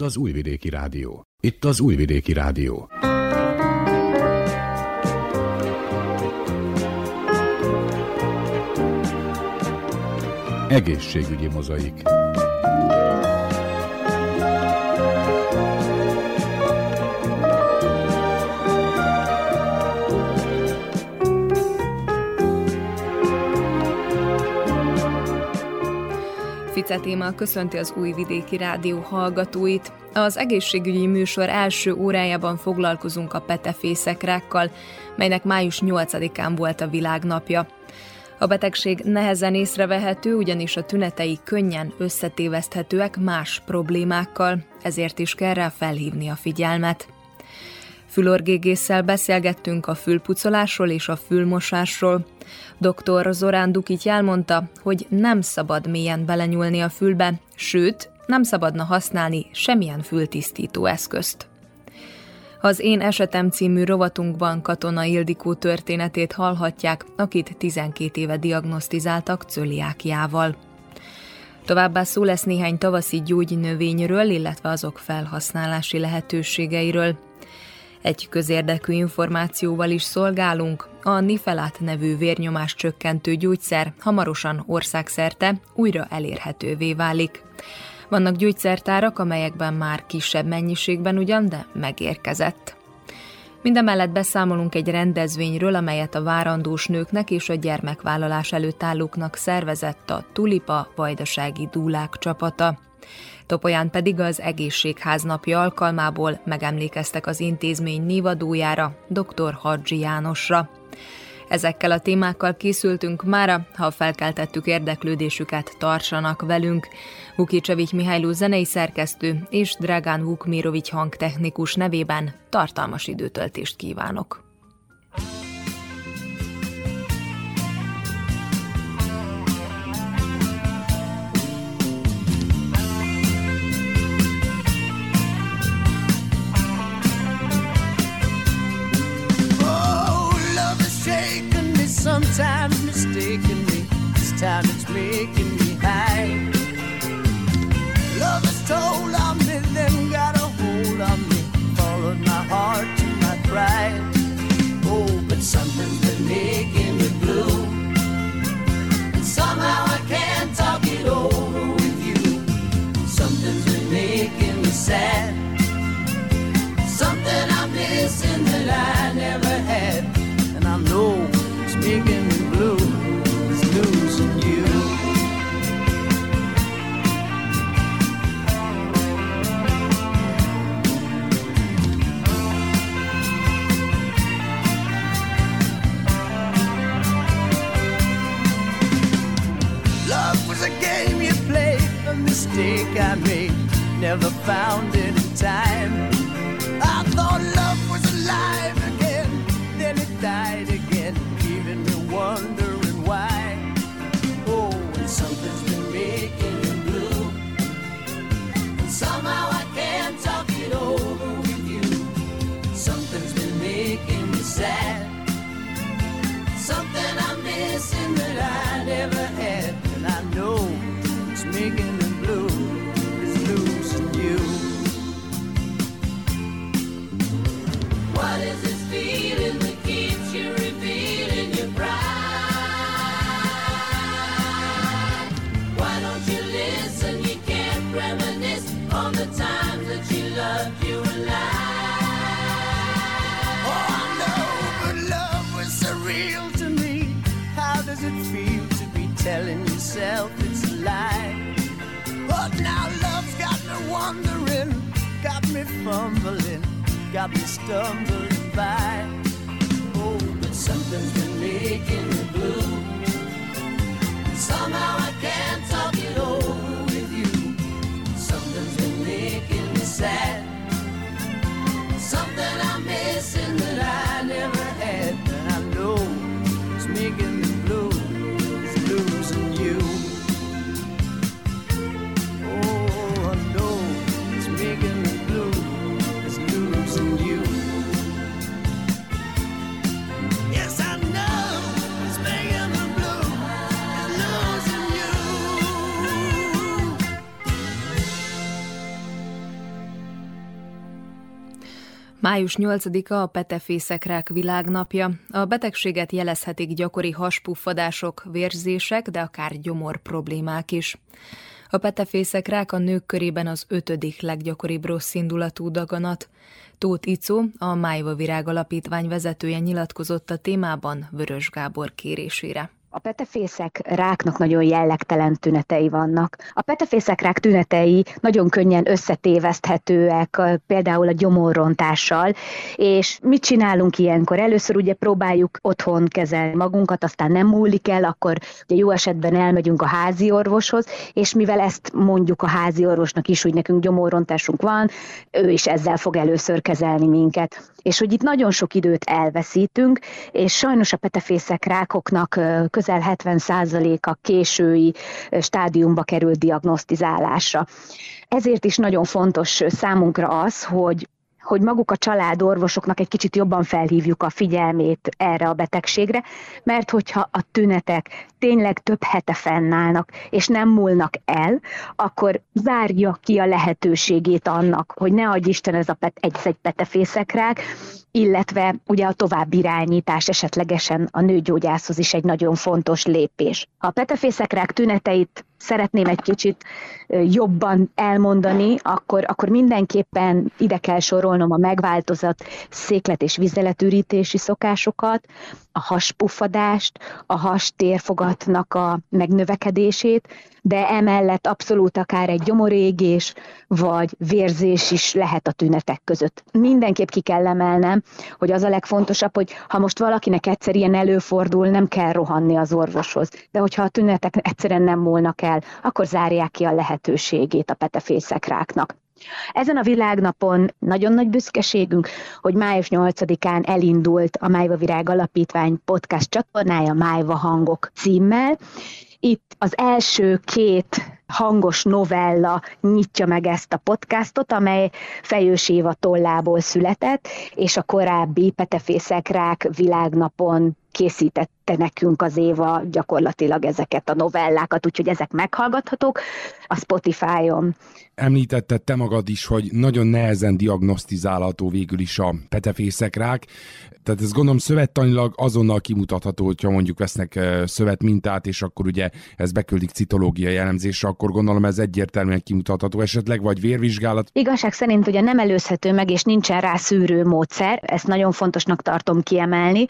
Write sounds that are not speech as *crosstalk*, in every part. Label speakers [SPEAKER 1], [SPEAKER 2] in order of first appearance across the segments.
[SPEAKER 1] Itt az Újvidéki Rádió. Itt az Újvidéki Rádió. Egészségügyi mozaik.
[SPEAKER 2] Fice téma köszönti az Újvidéki Rádió hallgatóit. Az egészségügyi műsor első órájában foglalkozunk a petefészekrákkal, melynek május 8-án volt a világnapja. A betegség nehezen észrevehető, ugyanis a tünetei könnyen összetéveszthetőek más problémákkal, ezért is kell rá felhívni a figyelmet. Fülorgégésszel beszélgettünk a fülpucolásról és a fülmosásról. Dr. Zorán Dukit elmondta, hogy nem szabad mélyen belenyúlni a fülbe, sőt, nem szabadna használni semmilyen fültisztító eszközt. Az Én Esetem című rovatunkban Katona Ildikó történetét hallhatják, akit 12 éve diagnosztizáltak cöliákiával. Továbbá szó lesz néhány tavaszi gyógynövényről, illetve azok felhasználási lehetőségeiről. Egy közérdekű információval is szolgálunk, a Nifelát nevű vérnyomás csökkentő gyógyszer hamarosan országszerte újra elérhetővé válik. Vannak gyógyszertárak, amelyekben már kisebb mennyiségben ugyan, de megérkezett. Mindemellett beszámolunk egy rendezvényről, amelyet a várandós nőknek és a gyermekvállalás előtt állóknak szervezett a Tulipa Vajdasági Dúlák csapata. Topolyán pedig az egészségház napja alkalmából megemlékeztek az intézmény névadójára, dr. Hadzsi Jánosra. Ezekkel a témákkal készültünk mára, ha felkeltettük érdeklődésüket, tartsanak velünk. Vukicevics Mihályló zenei szerkesztő és Dragán Vukmirovics hangtechnikus nevében tartalmas időtöltést kívánok. Sometimes mistakenly. This time it's making me high. Love has told on me, then got a hold on me. Followed my heart to my pride. Oh, but something's been making me blue. And somehow I can't talk it over with you. Something's been making me sad. Something I'm missing that I never mistake I made, never found it in time. I thought love was alive again, then it died again leaving me wondering why. Oh, and something's been making you blue. And somehow I can't talk it over with you. Something's been making me sad. Something I'm missing that I never had. Got me stumbling by. Oh, but something's been making me blue. Somehow I can't talk it over with you. Something's been making me sad. Május 8-a a petefészekrák világnapja. A betegséget jelezhetik gyakori haspuffadások, vérzések, de akár gyomor problémák is. A petefészekrák a nők körében az ötödik leggyakoribb rosszindulatú daganat. Tóth Icó, a Májva Virág Alapítvány vezetője nyilatkozott a témában Vörös Gábor kérésére.
[SPEAKER 3] A petefészek ráknak nagyon jellegtelen tünetei vannak. A petefészek rák tünetei nagyon könnyen összetéveszthetőek, például a gyomorrontással, és mit csinálunk ilyenkor? Először ugye próbáljuk otthon kezelni magunkat, aztán nem múlik el, akkor ugye jó esetben elmegyünk a házi orvoshoz, és mivel ezt mondjuk a házi orvosnak is, hogy nekünk gyomorrontásunk van, ő is ezzel fog először kezelni minket. És hogy itt nagyon sok időt elveszítünk, és sajnos a petefészek rákoknak közel 70%-a késői stádiumba kerül diagnosztizálásra. Ezért is nagyon fontos számunkra az, hogy hogy maguk a családorvosoknak egy kicsit jobban felhívjuk a figyelmét erre a betegségre, mert hogyha a tünetek tényleg több hete fennállnak, és nem múlnak el, akkor zárja ki a lehetőségét annak, hogy ne adj Isten ez a pet, egy, egy petefészekrák, illetve ugye a további irányítás esetlegesen a nőgyógyászhoz is egy nagyon fontos lépés. A petefészekrák tüneteit szeretném egy kicsit jobban elmondani, akkor, akkor mindenképpen ide kell sorolnom a megváltozott széklet- és vizeletűrítési szokásokat, a haspuffadást, a has térfogatnak a megnövekedését, de emellett abszolút akár egy gyomorégés, vagy vérzés is lehet a tünetek között. Mindenképp ki kell emelnem, hogy az a legfontosabb, hogy ha most valakinek egyszer ilyen előfordul, nem kell rohanni az orvoshoz. De hogyha a tünetek egyszerűen nem múlnak el, akkor zárják ki a lehetőségét a petefészekráknak. Ezen a világnapon nagyon nagy büszkeségünk, hogy május 8-án elindult a Májva Virág Alapítvány podcast csatornája Májva Hangok címmel. Itt az első két hangos novella nyitja meg ezt a podcastot, amely Fejős Éva tollából született, és a korábbi Petefészekrák világnapon készítette nekünk az Éva gyakorlatilag ezeket a novellákat, úgyhogy ezek meghallgathatók a Spotify-on.
[SPEAKER 4] Említetted te magad is, hogy nagyon nehezen diagnosztizálható végül is a petefészekrák. Tehát ez gondolom szövettanilag azonnal kimutatható, hogyha mondjuk vesznek szövetmintát, és akkor ugye ez beküldik citológiai elemzésre, akkor gondolom ez egyértelműen kimutatható esetleg, vagy vérvizsgálat.
[SPEAKER 3] Igazság szerint ugye nem előzhető meg, és nincsen rá szűrő módszer, ezt nagyon fontosnak tartom kiemelni.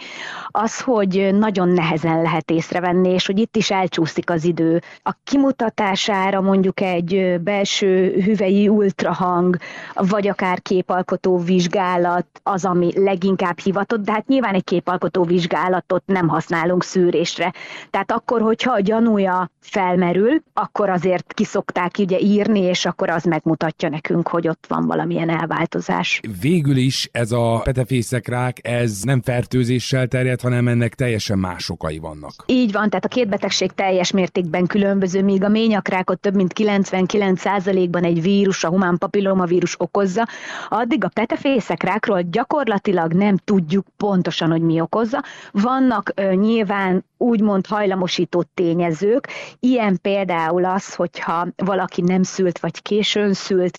[SPEAKER 3] Az, hogy nagyon nehezen lehet észrevenni, és hogy itt is elcsúszik az idő. A kimutatására mondjuk egy belső hüvei ultrahang, vagy akár képalkotó vizsgálat az, ami leginkább hivatott, de hát nyilván egy képalkotó vizsgálatot nem használunk szűrésre. Tehát akkor, hogyha a gyanúja felmerül, akkor azért kiszokták ugye írni, és akkor az megmutatja nekünk, hogy ott van valamilyen elváltozás.
[SPEAKER 4] Végül is ez a petefészekrák, ez nem fertőzéssel terjed, hanem ennek teljesen más okai vannak.
[SPEAKER 3] Így van, tehát a két betegség teljes mértékben különböző, míg a ményakrákot több mint 99%-ban egy vírus, a humán papillomavírus okozza, addig a petefészekrákról gyakorlatilag nem tudjuk pontosan, hogy mi okozza. Vannak ö, nyilván úgymond hajlamosító tényezők, ilyen például az, hogyha valaki nem szült vagy későn szült,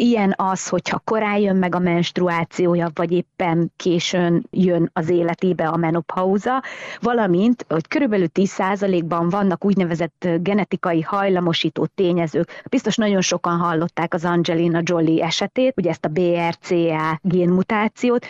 [SPEAKER 3] Ilyen az, hogyha korán jön meg a menstruációja, vagy éppen későn jön az életébe a menopauza, valamint, hogy körülbelül 10%-ban vannak úgynevezett genetikai hajlamosító tényezők. Biztos nagyon sokan hallották az Angelina Jolie esetét, ugye ezt a BRCA génmutációt,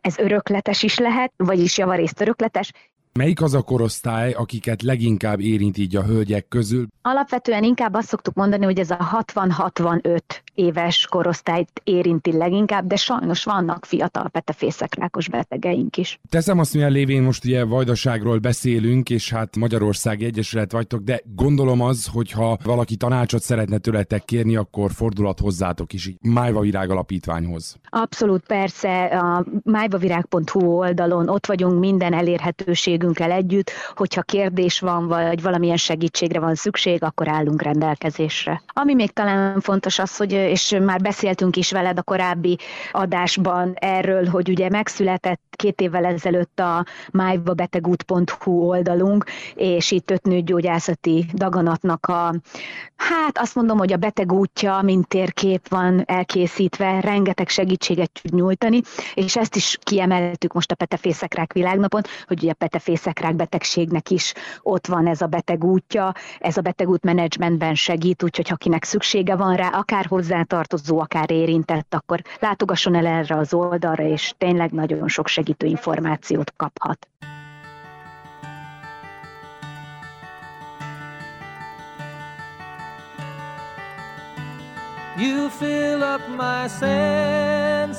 [SPEAKER 3] ez örökletes is lehet, vagyis javarészt örökletes,
[SPEAKER 4] Melyik az a korosztály, akiket leginkább érint így a hölgyek közül?
[SPEAKER 3] Alapvetően inkább azt szoktuk mondani, hogy ez a 60-65 éves korosztályt érinti leginkább, de sajnos vannak fiatal petefészekrákos betegeink is.
[SPEAKER 4] Teszem azt, milyen lévén most ugye vajdaságról beszélünk, és hát Magyarország Egyesület vagytok, de gondolom az, hogyha valaki tanácsot szeretne tőletek kérni, akkor fordulat hozzátok is, így Májva Virág Alapítványhoz.
[SPEAKER 3] Abszolút persze, a májvavirág.hu oldalon ott vagyunk minden elérhetőség
[SPEAKER 5] segítségünkkel együtt, hogyha kérdés van, vagy valamilyen segítségre van szükség, akkor állunk rendelkezésre. Ami még talán fontos az, hogy, és már beszéltünk is veled a korábbi adásban erről, hogy ugye megszületett két évvel ezelőtt a májvabetegút.hu oldalunk, és itt öt nőgyógyászati daganatnak a, hát azt mondom, hogy a betegútja, mint térkép van elkészítve, rengeteg segítséget tud nyújtani, és ezt is kiemeltük most a petefészekrák világnapon, hogy ugye a petefészekrák betegségnek is. Ott van ez a betegútja, ez a betegút menedzsmentben segít, úgyhogy akinek szüksége van rá, akár hozzátartozó, akár érintett, akkor látogasson el erre az oldalra, és tényleg nagyon sok segítő információt kaphat. You fill up my senses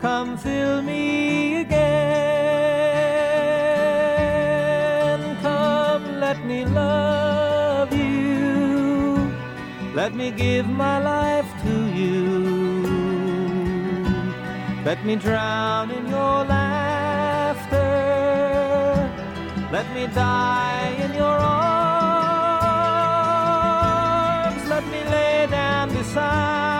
[SPEAKER 5] Come fill me again. Come, let me love you. Let me give my life to you. Let me drown in your laughter. Let me die in your arms. Let me lay down beside.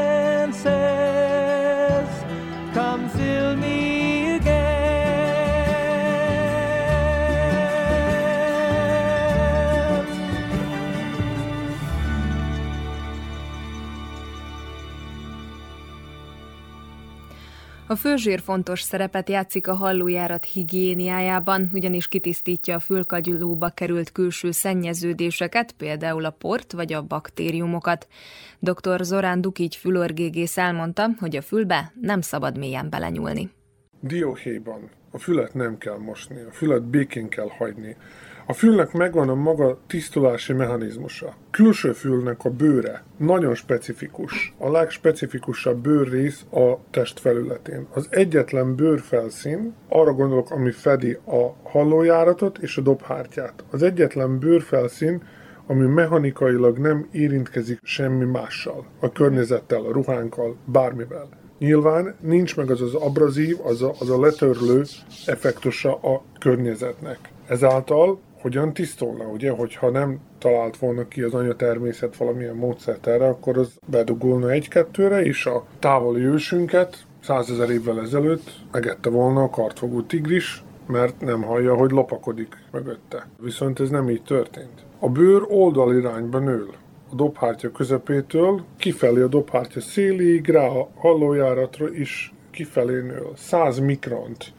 [SPEAKER 2] A főzsér fontos szerepet játszik a hallójárat higiéniájában, ugyanis kitisztítja a fülkagyulóba került külső szennyeződéseket, például a port vagy a baktériumokat. Dr. Zorán Dukics fülorgégész elmondta, hogy a fülbe nem szabad mélyen belenyúlni.
[SPEAKER 6] Dióhéjban a fület nem kell mosni, a fület békén kell hagyni. A fülnek megvan a maga tisztulási mechanizmusa. Külső fülnek a bőre nagyon specifikus. A legspecifikusabb bőrrész a test felületén. Az egyetlen bőrfelszín, arra gondolok, ami fedi a hallójáratot és a dobhártyát. Az egyetlen bőrfelszín, ami mechanikailag nem érintkezik semmi mással, a környezettel, a ruhánkkal, bármivel. Nyilván nincs meg az az abrazív, az a, az a letörlő effektusa a környezetnek. Ezáltal hogyan tisztolna, ugye, hogyha nem talált volna ki az anya természet valamilyen módszert erre, akkor az bedugulna egy-kettőre, és a távoli ősünket százezer évvel ezelőtt megette volna a kartfogú tigris, mert nem hallja, hogy lopakodik mögötte. Viszont ez nem így történt. A bőr oldalirányba nől. A dobhártya közepétől kifelé a dobhártya széléig, rá a hallójáratra is kifelé nől. 100 mikront,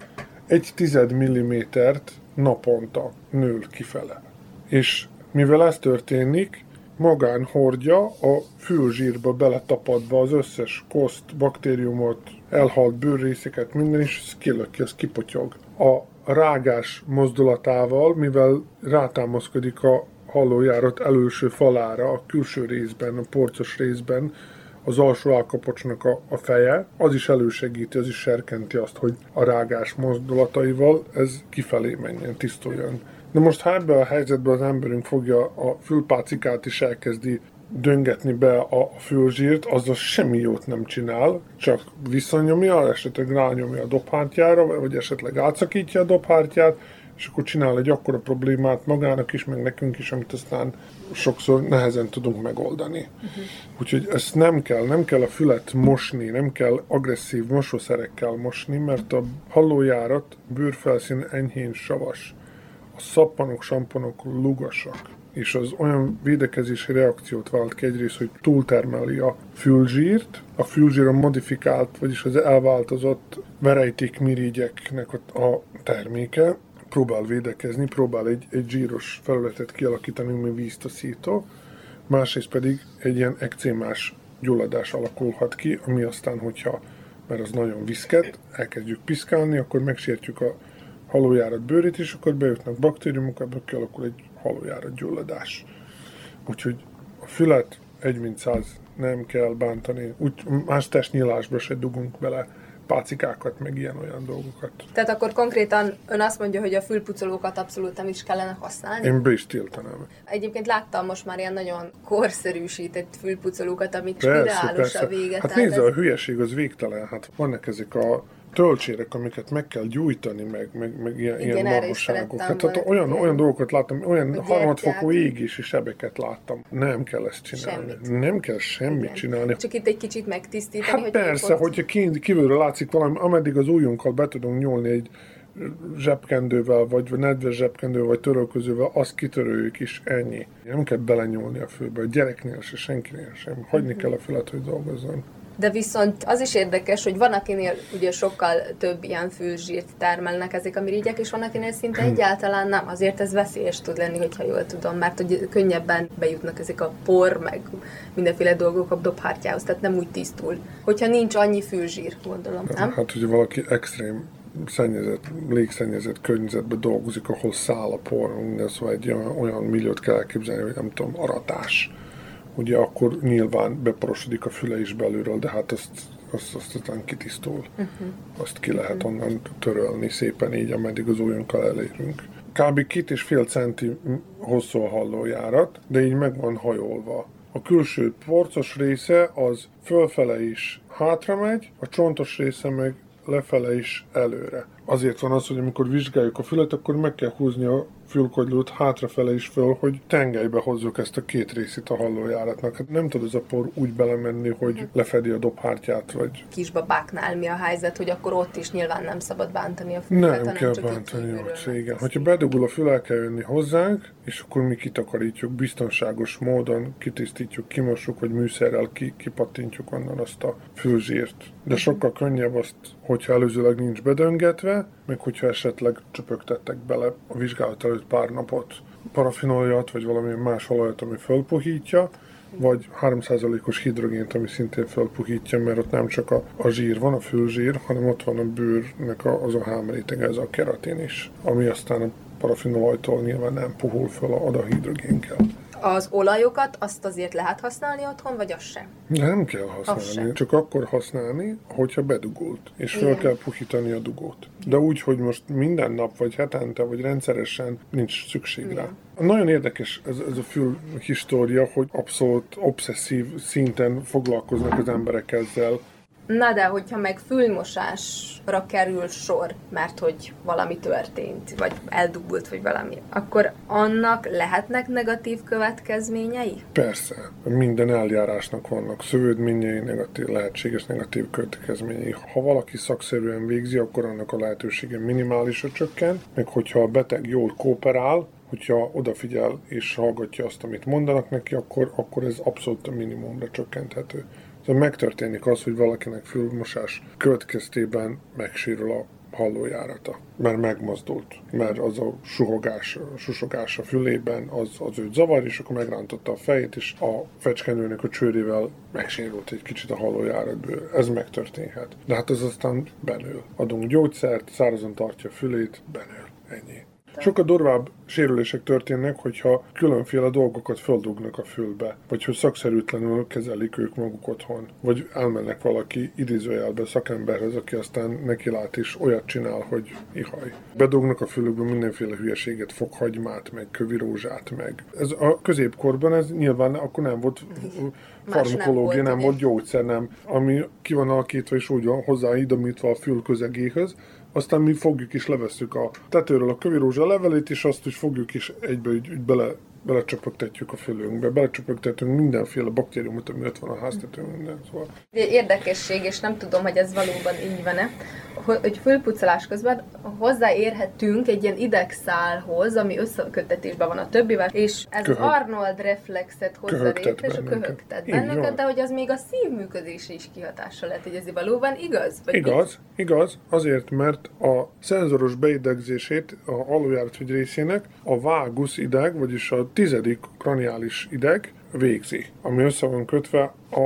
[SPEAKER 6] egy tized millimétert naponta nől kifele. És mivel ez történik, magán hordja a fülzsírba beletapadva az összes koszt, baktériumot, elhalt bőrrészeket, minden, és ez kilöki, ez kipotyog. A rágás mozdulatával, mivel rátámaszkodik a hallójárat előső falára, a külső részben, a porcos részben, az alsó állkapocsnak a, a feje, az is elősegíti, az is serkenti azt, hogy a rágás mozdulataival ez kifelé menjen, tisztuljon. De most ha ebben a helyzetben az emberünk fogja a fülpácikát is elkezdi döngetni be a fülzsírt, azzal semmi jót nem csinál, csak visszanyomja, esetleg rányomja a dobhártyára, vagy esetleg átszakítja a dobhártyát, és akkor csinál egy akkora problémát magának is, meg nekünk is, amit aztán sokszor nehezen tudunk megoldani. Uh-huh. Úgyhogy ezt nem kell, nem kell a fület mosni, nem kell agresszív mosószerekkel mosni, mert a hallójárat bőrfelszín enyhén savas. A szappanok, samponok lugasak és az olyan védekezési reakciót vált ki egyrészt, hogy túltermeli a fülzsírt, a fülzsír a modifikált, vagyis az elváltozott verejték mirigyeknek a terméke, próbál védekezni, próbál egy, egy zsíros felületet kialakítani, ami víztaszító, másrészt pedig egy ilyen ekcémás gyulladás alakulhat ki, ami aztán, hogyha, mert az nagyon viszket, elkezdjük piszkálni, akkor megsértjük a halójárat bőrét, és akkor bejutnak baktériumok, ebből kialakul egy halójárat gyulladás. Úgyhogy a fület egy mint száz nem kell bántani, úgy más testnyílásba se dugunk bele pácikákat, meg ilyen-olyan dolgokat.
[SPEAKER 2] Tehát akkor konkrétan ön azt mondja, hogy a fülpucolókat abszolút nem is kellene használni?
[SPEAKER 6] Én be is tiltanám.
[SPEAKER 2] Egyébként láttam most már ilyen nagyon korszerűsített fülpucolókat, amik spirálos a véget.
[SPEAKER 6] Hát nézd, a hülyeség az végtelen. Hát vannak ezek a töltsérek, amiket meg kell gyújtani, meg, meg, meg ilyen, Igen, ilyen marhaságok. Hát, hát olyan, olyan dolgokat láttam, olyan harmadfokú égési sebeket láttam. Nem kell ezt csinálni. Semmit. Nem kell semmit Igen. csinálni.
[SPEAKER 2] Csak itt egy kicsit megtisztítani.
[SPEAKER 6] Hát hogy persze, hogyha kívülről látszik valami, ameddig az ujjunkkal be tudunk nyúlni egy zsebkendővel, vagy nedves zsebkendővel, vagy törölközővel, azt kitörőjük is, ennyi. Nem kell belenyúlni a főbe, a gyereknél se, senkinél sem. Hagyni kell a fület, hogy dolgozzon
[SPEAKER 2] de viszont az is érdekes, hogy van, akinél ugye sokkal több ilyen fülzsírt termelnek ezek a mirigyek, és van, akinél szinte egyáltalán nem. Azért ez veszélyes tud lenni, hogyha jól tudom, mert hogy könnyebben bejutnak ezek a por, meg mindenféle dolgok a dobhártyához, tehát nem úgy tisztul. Hogyha nincs annyi fülzsír, gondolom, nem?
[SPEAKER 6] Hát, hogyha valaki extrém szennyezett, légszennyezett környezetben dolgozik, ahol száll a por, minden, szóval egy olyan, olyan milliót kell elképzelni, hogy nem tudom, aratás ugye akkor nyilván beporosodik a füle is belülről, de hát azt, azt, azt aztán kitisztul. Uh-huh. Azt ki lehet uh-huh. onnan törölni szépen így, ameddig az ujjunkkal elérünk. Kb. két és fél centi hosszú a hallójárat, de így meg van hajolva. A külső porcos része az fölfele is hátra megy, a csontos része meg lefele is előre. Azért van az, hogy amikor vizsgáljuk a fület, akkor meg kell húzni a fülkagylót hátrafele is föl, hogy tengelybe hozzuk ezt a két részét a hallójáratnak. Hát nem tud az a por úgy belemenni, hogy mhm. lefedi a dobhártyát, vagy...
[SPEAKER 2] Kisbabáknál mi a helyzet, hogy akkor ott is nyilván nem szabad bántani a fület,
[SPEAKER 6] Nem kell bántani ott, igen. Hogyha bedugul a fül, el kell jönni hozzánk, és akkor mi kitakarítjuk biztonságos módon, kitisztítjuk, kimossuk, vagy műszerrel ki, kipattintjuk onnan azt a fülzsírt. De mhm. sokkal könnyebb azt, hogyha előzőleg nincs bedöngetve, meg hogyha esetleg csöpögtettek bele a vizsgálat előtt pár napot parafinoljat, vagy valami más olajat, ami fölpuhítja, vagy 3%-os hidrogént, ami szintén felpuhítja, mert ott nem csak a, a zsír van, a főzsír, hanem ott van a bőrnek a, az a hámréteg, ez a keratin is, ami aztán a parafinolajtól nyilván nem puhul fel a, a hidrogén kell.
[SPEAKER 2] Az olajokat azt azért lehet használni otthon, vagy az sem?
[SPEAKER 6] Nem kell használni, csak akkor használni, hogyha bedugult, és fel kell puhítani a dugót. De úgy, hogy most minden nap, vagy hetente, vagy rendszeresen nincs szükség Igen. rá. Nagyon érdekes ez, ez a fül história, hogy abszolút obszesszív szinten foglalkoznak az emberek ezzel,
[SPEAKER 2] Na de, hogyha meg fülmosásra kerül sor, mert hogy valami történt, vagy eldugult, vagy valami, akkor annak lehetnek negatív következményei?
[SPEAKER 6] Persze. Minden eljárásnak vannak szövődményei, negatív, lehetséges negatív következményei. Ha valaki szakszerűen végzi, akkor annak a lehetősége minimálisra csökken, meg hogyha a beteg jól kooperál, hogyha odafigyel és hallgatja azt, amit mondanak neki, akkor, akkor ez abszolút a minimumra csökkenthető. Szóval megtörténik az, hogy valakinek fülmosás következtében megsérül a hallójárata, mert megmozdult, mert az a suhogás, susogás a fülében, az, az őt zavar, és akkor megrántotta a fejét, és a fecskenőnek a csőrével megsérült egy kicsit a hallójáratből. Ez megtörténhet. De hát az aztán benül. Adunk gyógyszert, szárazon tartja a fülét, benül. Ennyi. Sokkal durvább sérülések történnek, hogyha különféle dolgokat földugnak a fülbe, vagy hogy szakszerűtlenül kezelik ők maguk otthon, vagy elmennek valaki idézőjelbe szakemberhez, aki aztán neki lát és olyat csinál, hogy ihaj. Bedugnak a fülükbe mindenféle hülyeséget, fokhagymát, meg kövirózsát, meg. Ez a középkorban ez nyilván akkor nem volt farmakológia, nem, nem volt gyógyszer, nem, ami ki van alakítva és úgy van hozzáidomítva a fül közegéhez, aztán mi fogjuk is levesszük a tetőről a kövirózsa levelét, és azt is fogjuk is egybe úgy, úgy bele belecsöpögtetjük a fülünkbe, belecsöpögtetünk mindenféle baktériumot, ami ott van a háztetőn, minden. Szóval.
[SPEAKER 2] Érdekesség, és nem tudom, hogy ez valóban így van-e, hogy fülpucolás közben hozzáérhetünk egy ilyen idegszálhoz, ami összekötetésben van a többivel, és ez Köhög. Arnold reflexet hozza létre, és köhögtet bennünket, de hogy az még a szívműködés is kihatással lehet, hogy ez valóban igaz?
[SPEAKER 6] Vagy igaz, mi? igaz, azért, mert a szenzoros beidegzését a aluljárat részének a vágus ideg, vagyis a tizedik kraniális ideg végzi, ami össze van kötve a,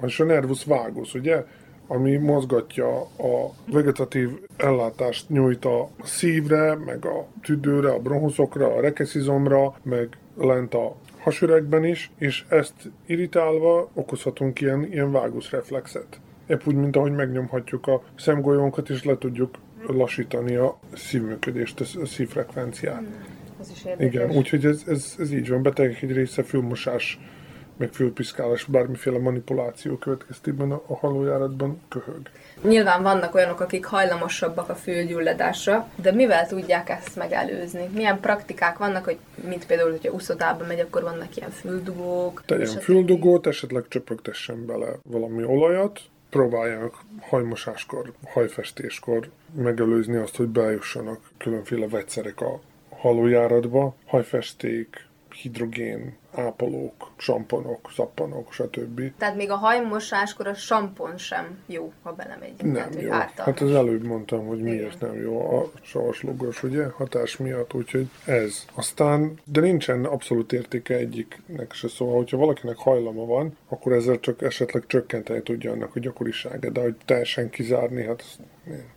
[SPEAKER 6] a nervus vagus, ugye? ami mozgatja a vegetatív ellátást nyújt a szívre, meg a tüdőre, a bronhuszokra, a rekeszizomra, meg lent a hasüregben is, és ezt irritálva okozhatunk ilyen, ilyen vágusreflexet. Épp úgy, mint ahogy megnyomhatjuk a szemgolyónkat, és le tudjuk lassítani a szívműködést, a szívfrekvenciát.
[SPEAKER 2] Ez is érdekes.
[SPEAKER 6] Igen, úgyhogy ez, ez, ez így van. Betegek egy része fülmosás, meg fülpiszkálás, bármiféle manipuláció következtében a, a halójáratban köhög.
[SPEAKER 2] Nyilván vannak olyanok, akik hajlamosabbak a fülgyulladásra, de mivel tudják ezt megelőzni? Milyen praktikák vannak, hogy mint például, hogyha uszodába megy, akkor vannak ilyen füldugók?
[SPEAKER 6] Tegyen füldugót, esetleg csöpögtessen bele valami olajat, próbáljanak hajmosáskor, hajfestéskor megelőzni azt, hogy bejussanak különféle vegyszerek a halójáratba, hajfesték, hidrogén, ápolók, samponok, szappanok, stb.
[SPEAKER 2] Tehát még a hajmosáskor a sampon sem jó, ha belemegy.
[SPEAKER 6] Nem Tehát, jó. Hát az előbb mondtam, hogy miért Igen. nem jó a savaslogos, ugye, hatás miatt, úgyhogy ez. Aztán, de nincsen abszolút értéke egyiknek se, szóval, hogyha valakinek hajlama van, akkor ezzel csak esetleg csökkenteni tudja annak a gyakoriságát, de hogy teljesen kizárni, hát nem.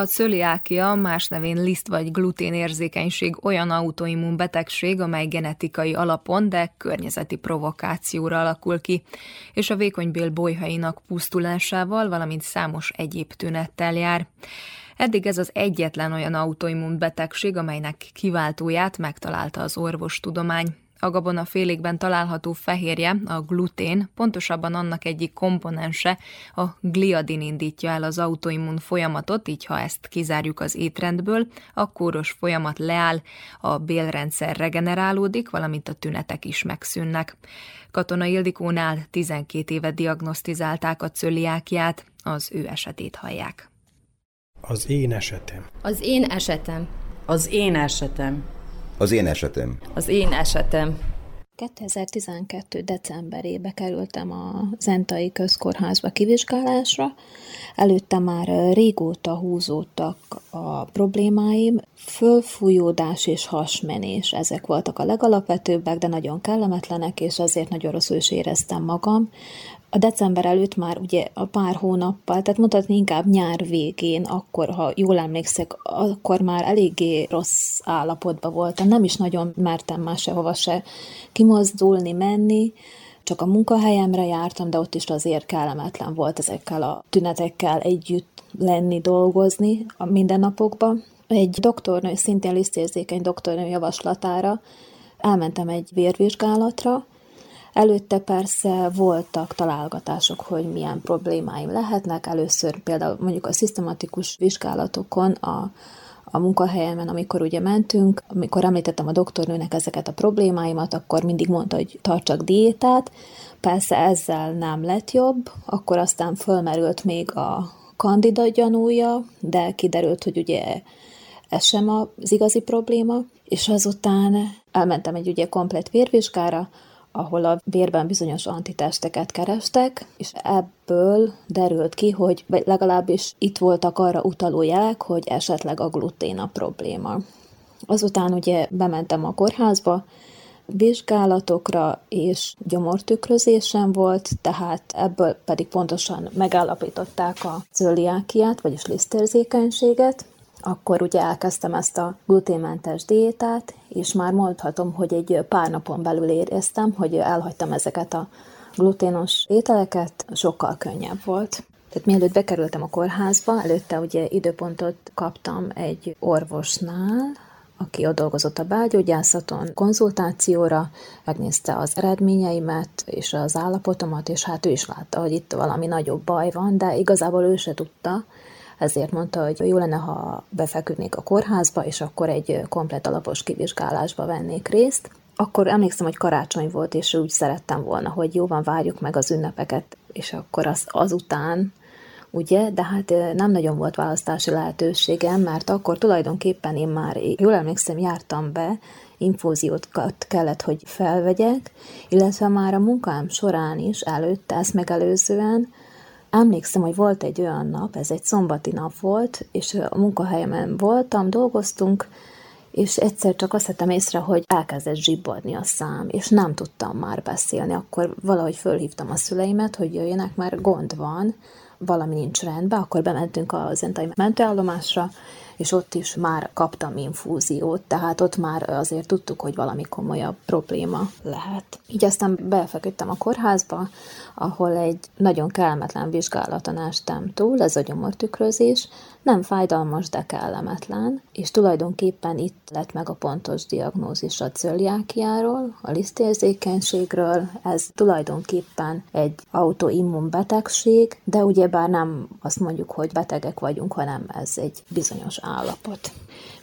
[SPEAKER 2] A cöliákia, más nevén liszt vagy gluténérzékenység olyan autoimmun betegség, amely genetikai alapon, de környezeti provokációra alakul ki, és a vékonybél bolyhainak pusztulásával, valamint számos egyéb tünettel jár. Eddig ez az egyetlen olyan autoimmun betegség, amelynek kiváltóját megtalálta az orvostudomány. A gabona félékben található fehérje, a glutén, pontosabban annak egyik komponense, a gliadin indítja el az autoimmun folyamatot, így ha ezt kizárjuk az étrendből, a kóros folyamat leáll, a bélrendszer regenerálódik, valamint a tünetek is megszűnnek. Katona Ildikónál 12 éve diagnosztizálták a cöliákiát, az ő esetét hallják.
[SPEAKER 7] Az én esetem.
[SPEAKER 8] Az én esetem.
[SPEAKER 9] Az én esetem.
[SPEAKER 10] Az én esetem.
[SPEAKER 8] Az én esetem.
[SPEAKER 11] 2012. decemberébe kerültem a Zentai Közkórházba kivizsgálásra. Előtte már régóta húzódtak a problémáim. Fölfújódás és hasmenés, ezek voltak a legalapvetőbbek, de nagyon kellemetlenek, és azért nagyon rosszul is éreztem magam a december előtt már ugye a pár hónappal, tehát mutatni inkább nyár végén, akkor, ha jól emlékszek, akkor már eléggé rossz állapotban voltam. Nem is nagyon mertem már sehova se kimozdulni, menni, csak a munkahelyemre jártam, de ott is azért kellemetlen volt ezekkel a tünetekkel együtt lenni, dolgozni a mindennapokban. Egy doktornő, szintén lisztérzékeny doktornő javaslatára elmentem egy vérvizsgálatra, Előtte persze voltak találgatások, hogy milyen problémáim lehetnek. Először például mondjuk a szisztematikus vizsgálatokon a a munkahelyemen, amikor ugye mentünk, amikor említettem a doktornőnek ezeket a problémáimat, akkor mindig mondta, hogy tartsak diétát. Persze ezzel nem lett jobb, akkor aztán fölmerült még a kandida gyanúja, de kiderült, hogy ugye ez sem az igazi probléma, és azután elmentem egy ugye komplet vérvizsgára, ahol a vérben bizonyos antitesteket kerestek, és ebből derült ki, hogy legalábbis itt voltak arra utaló jelek, hogy esetleg a glutén a probléma. Azután ugye bementem a kórházba, vizsgálatokra és gyomortükrözésem volt, tehát ebből pedig pontosan megállapították a cöliákiát, vagyis lisztérzékenységet, akkor ugye elkezdtem ezt a gluténmentes diétát, és már mondhatom, hogy egy pár napon belül éreztem, hogy elhagytam ezeket a gluténos ételeket, sokkal könnyebb volt. Tehát mielőtt bekerültem a kórházba, előtte ugye időpontot kaptam egy orvosnál, aki ott dolgozott a belgyógyászaton, konzultációra, megnézte az eredményeimet és az állapotomat, és hát ő is látta, hogy itt valami nagyobb baj van, de igazából ő se tudta, ezért mondta, hogy jó lenne, ha befeküdnék a kórházba, és akkor egy komplet alapos kivizsgálásba vennék részt. Akkor emlékszem, hogy karácsony volt, és úgy szerettem volna, hogy jó van, várjuk meg az ünnepeket, és akkor az, azután, ugye, de hát nem nagyon volt választási lehetőségem, mert akkor tulajdonképpen én már, jól emlékszem, jártam be, infúziókat kellett, hogy felvegyek, illetve már a munkám során is előtte, ezt megelőzően Emlékszem, hogy volt egy olyan nap, ez egy szombati nap volt, és a munkahelyemen voltam, dolgoztunk, és egyszer csak azt vettem észre, hogy elkezdett zsibbadni a szám, és nem tudtam már beszélni. Akkor valahogy fölhívtam a szüleimet, hogy jöjjenek, mert gond van, valami nincs rendben, akkor bementünk a zentai mentőállomásra, és ott is már kaptam infúziót, tehát ott már azért tudtuk, hogy valami komolyabb probléma lehet. Így aztán befeküdtem a kórházba, ahol egy nagyon kellemetlen vizsgálaton ástam túl, ez a gyomortükrözés, nem fájdalmas, de kellemetlen, és tulajdonképpen itt lett meg a pontos diagnózis a cöliákiáról, a lisztérzékenységről, ez tulajdonképpen egy autoimmun betegség, de ugyebár nem azt mondjuk, hogy betegek vagyunk, hanem ez egy bizonyos állapot.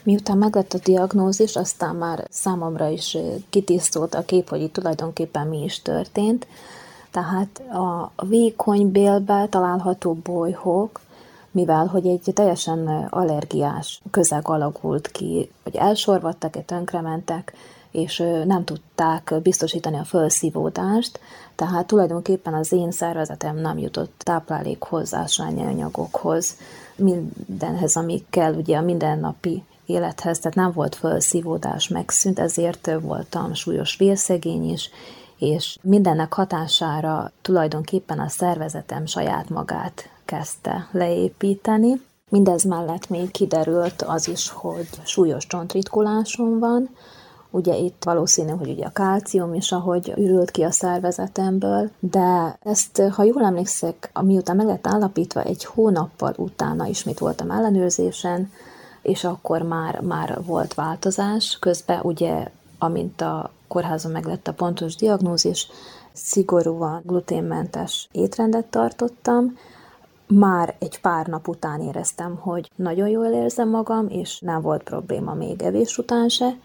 [SPEAKER 11] Miután meglett a diagnózis, aztán már számomra is kitisztult a kép, hogy itt tulajdonképpen mi is történt. Tehát a vékony bélbe található bolyhok, mivel hogy egy teljesen allergiás közeg alakult ki, hogy elsorvadtak, tönkrementek, és nem tudták biztosítani a felszívódást, tehát tulajdonképpen az én szervezetem nem jutott táplálékhoz, ásványi anyagokhoz, mindenhez, ami kell ugye a mindennapi élethez, tehát nem volt felszívódás, megszűnt, ezért voltam súlyos vérszegény is, és mindennek hatására tulajdonképpen a szervezetem saját magát kezdte leépíteni. Mindez mellett még kiderült az is, hogy súlyos csontritkulásom van, Ugye itt valószínű, hogy ugye a kálcium is, ahogy ürült ki a szervezetemből, de ezt, ha jól emlékszek, miután meg lett állapítva, egy hónappal utána ismét voltam ellenőrzésen, és akkor már, már volt változás. Közben ugye, amint a kórházon meg lett a pontos diagnózis, szigorúan gluténmentes étrendet tartottam, már egy pár nap után éreztem, hogy nagyon jól érzem magam, és nem volt probléma még evés után se.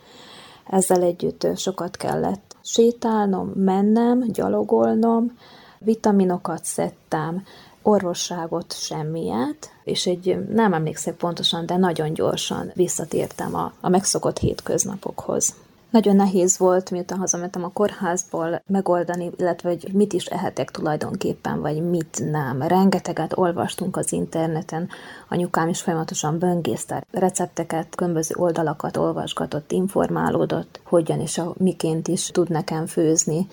[SPEAKER 11] Ezzel együtt sokat kellett sétálnom, mennem, gyalogolnom, vitaminokat szedtem, orvosságot semmiet, és egy, nem emlékszek pontosan, de nagyon gyorsan visszatértem a, a megszokott hétköznapokhoz. Nagyon nehéz volt, miután hazamentem a kórházból megoldani, illetve hogy mit is ehetek tulajdonképpen, vagy mit nem. Rengeteget olvastunk az interneten, anyukám is folyamatosan böngészte recepteket, különböző oldalakat olvasgatott, informálódott, hogyan és a miként is tud nekem főzni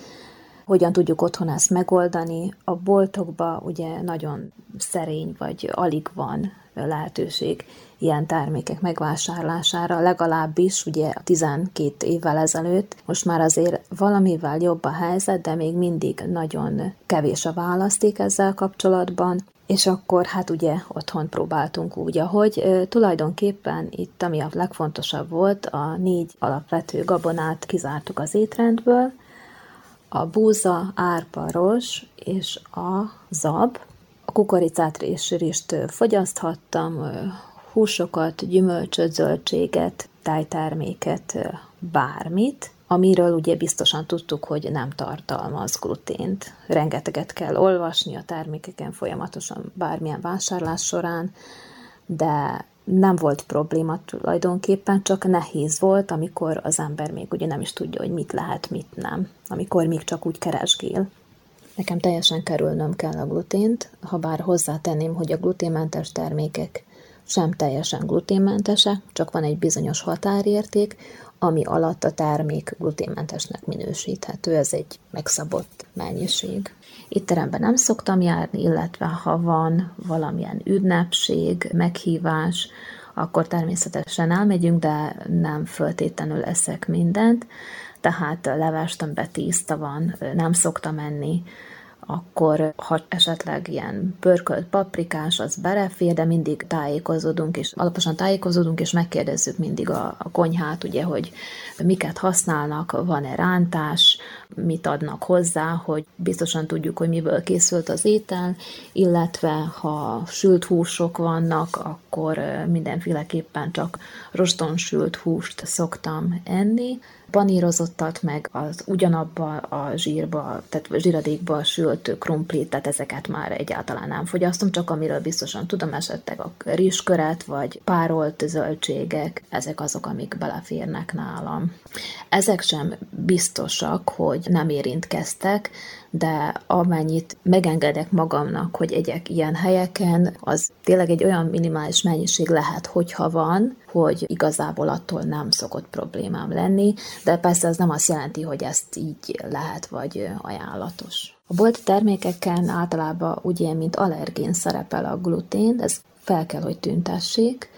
[SPEAKER 11] hogyan tudjuk otthon ezt megoldani. A boltokba ugye nagyon szerény, vagy alig van lehetőség ilyen termékek megvásárlására, legalábbis ugye 12 évvel ezelőtt. Most már azért valamivel jobb a helyzet, de még mindig nagyon kevés a választék ezzel kapcsolatban. És akkor hát ugye otthon próbáltunk úgy, ahogy tulajdonképpen itt, ami a legfontosabb volt, a négy alapvető gabonát kizártuk az étrendből, a búza, árpa, ros és a zab. A kukoricát és rist fogyaszthattam, húsokat, gyümölcsöt, zöldséget, tájterméket, bármit, amiről ugye biztosan tudtuk, hogy nem tartalmaz glutént. Rengeteget kell olvasni a termékeken folyamatosan bármilyen vásárlás során, de nem volt probléma tulajdonképpen, csak nehéz volt, amikor az ember még ugye nem is tudja, hogy mit lehet, mit nem, amikor még csak úgy keresgél. Nekem teljesen kerülnöm kell a glutént, ha bár hozzátenném, hogy a gluténmentes termékek sem teljesen gluténmentesek, csak van egy bizonyos határérték, ami alatt a termék gluténmentesnek minősíthető, ez egy megszabott mennyiség. Étteremben nem szoktam járni, illetve ha van valamilyen ünnepség, meghívás, akkor természetesen elmegyünk, de nem föltétlenül eszek mindent, tehát levest, amiben tészta van, nem szoktam enni, akkor ha esetleg ilyen pörkölt paprikás, az belefér, de mindig tájékozódunk, és alaposan tájékozódunk, és megkérdezzük mindig a, a konyhát, ugye, hogy miket használnak, van-e rántás, mit adnak hozzá, hogy biztosan tudjuk, hogy miből készült az étel, illetve ha sült húsok vannak, akkor mindenféleképpen csak roston sült húst szoktam enni, panírozottat, meg az ugyanabba a zsírba, tehát zsíradékba sült krumplit, tehát ezeket már egyáltalán nem fogyasztom, csak amiről biztosan tudom, esetleg a rizsköret, vagy párolt zöldségek, ezek azok, amik beleférnek nálam. Ezek sem biztosak, hogy nem érintkeztek, de amennyit megengedek magamnak, hogy egyek ilyen helyeken, az tényleg egy olyan minimális mennyiség lehet, hogyha van, hogy igazából attól nem szokott problémám lenni, de persze ez nem azt jelenti, hogy ezt így lehet, vagy ajánlatos. A bolti termékeken általában ugye, mint allergén szerepel a glutén, ez fel kell, hogy tüntessék,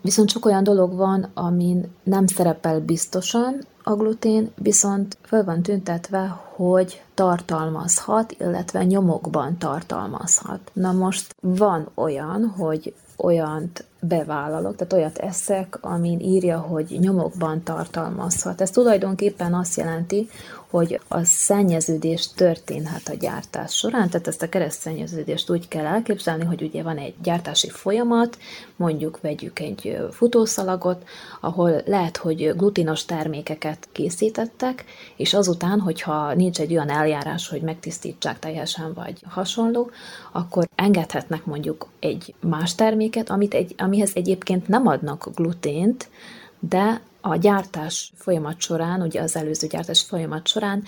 [SPEAKER 11] Viszont sok olyan dolog van, amin nem szerepel biztosan a glutén, viszont föl van tüntetve, hogy tartalmazhat, illetve nyomokban tartalmazhat. Na most van olyan, hogy olyant bevállalok, tehát olyat eszek, amin írja, hogy nyomokban tartalmazhat. Ez tulajdonképpen azt jelenti, hogy a szennyeződés történhet a gyártás során, tehát ezt a keresztszennyeződést úgy kell elképzelni, hogy ugye van egy gyártási folyamat, mondjuk vegyük egy futószalagot, ahol lehet, hogy glutinos termékeket készítettek, és azután, hogyha nincs egy olyan eljárás, hogy megtisztítsák teljesen, vagy hasonló, akkor engedhetnek mondjuk egy más terméket, amit egy, amihez egyébként nem adnak glutént, de a gyártás folyamat során, ugye az előző gyártás folyamat során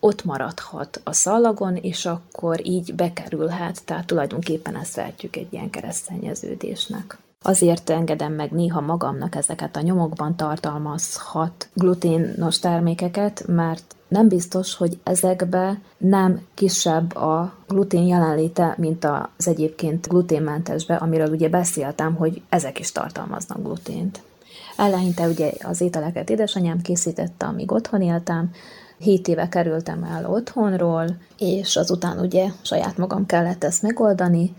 [SPEAKER 11] ott maradhat a szalagon, és akkor így bekerülhet, tehát tulajdonképpen ezt vehetjük egy ilyen keresztszennyeződésnek. Azért engedem meg néha magamnak ezeket a nyomokban tartalmazhat gluténos termékeket, mert nem biztos, hogy ezekbe nem kisebb a glutén jelenléte, mint az egyébként gluténmentesbe, amiről ugye beszéltem, hogy ezek is tartalmaznak glutént. Eleinte ugye az ételeket édesanyám készítette, amíg otthon éltem, 7 éve kerültem el otthonról, és azután ugye saját magam kellett ezt megoldani.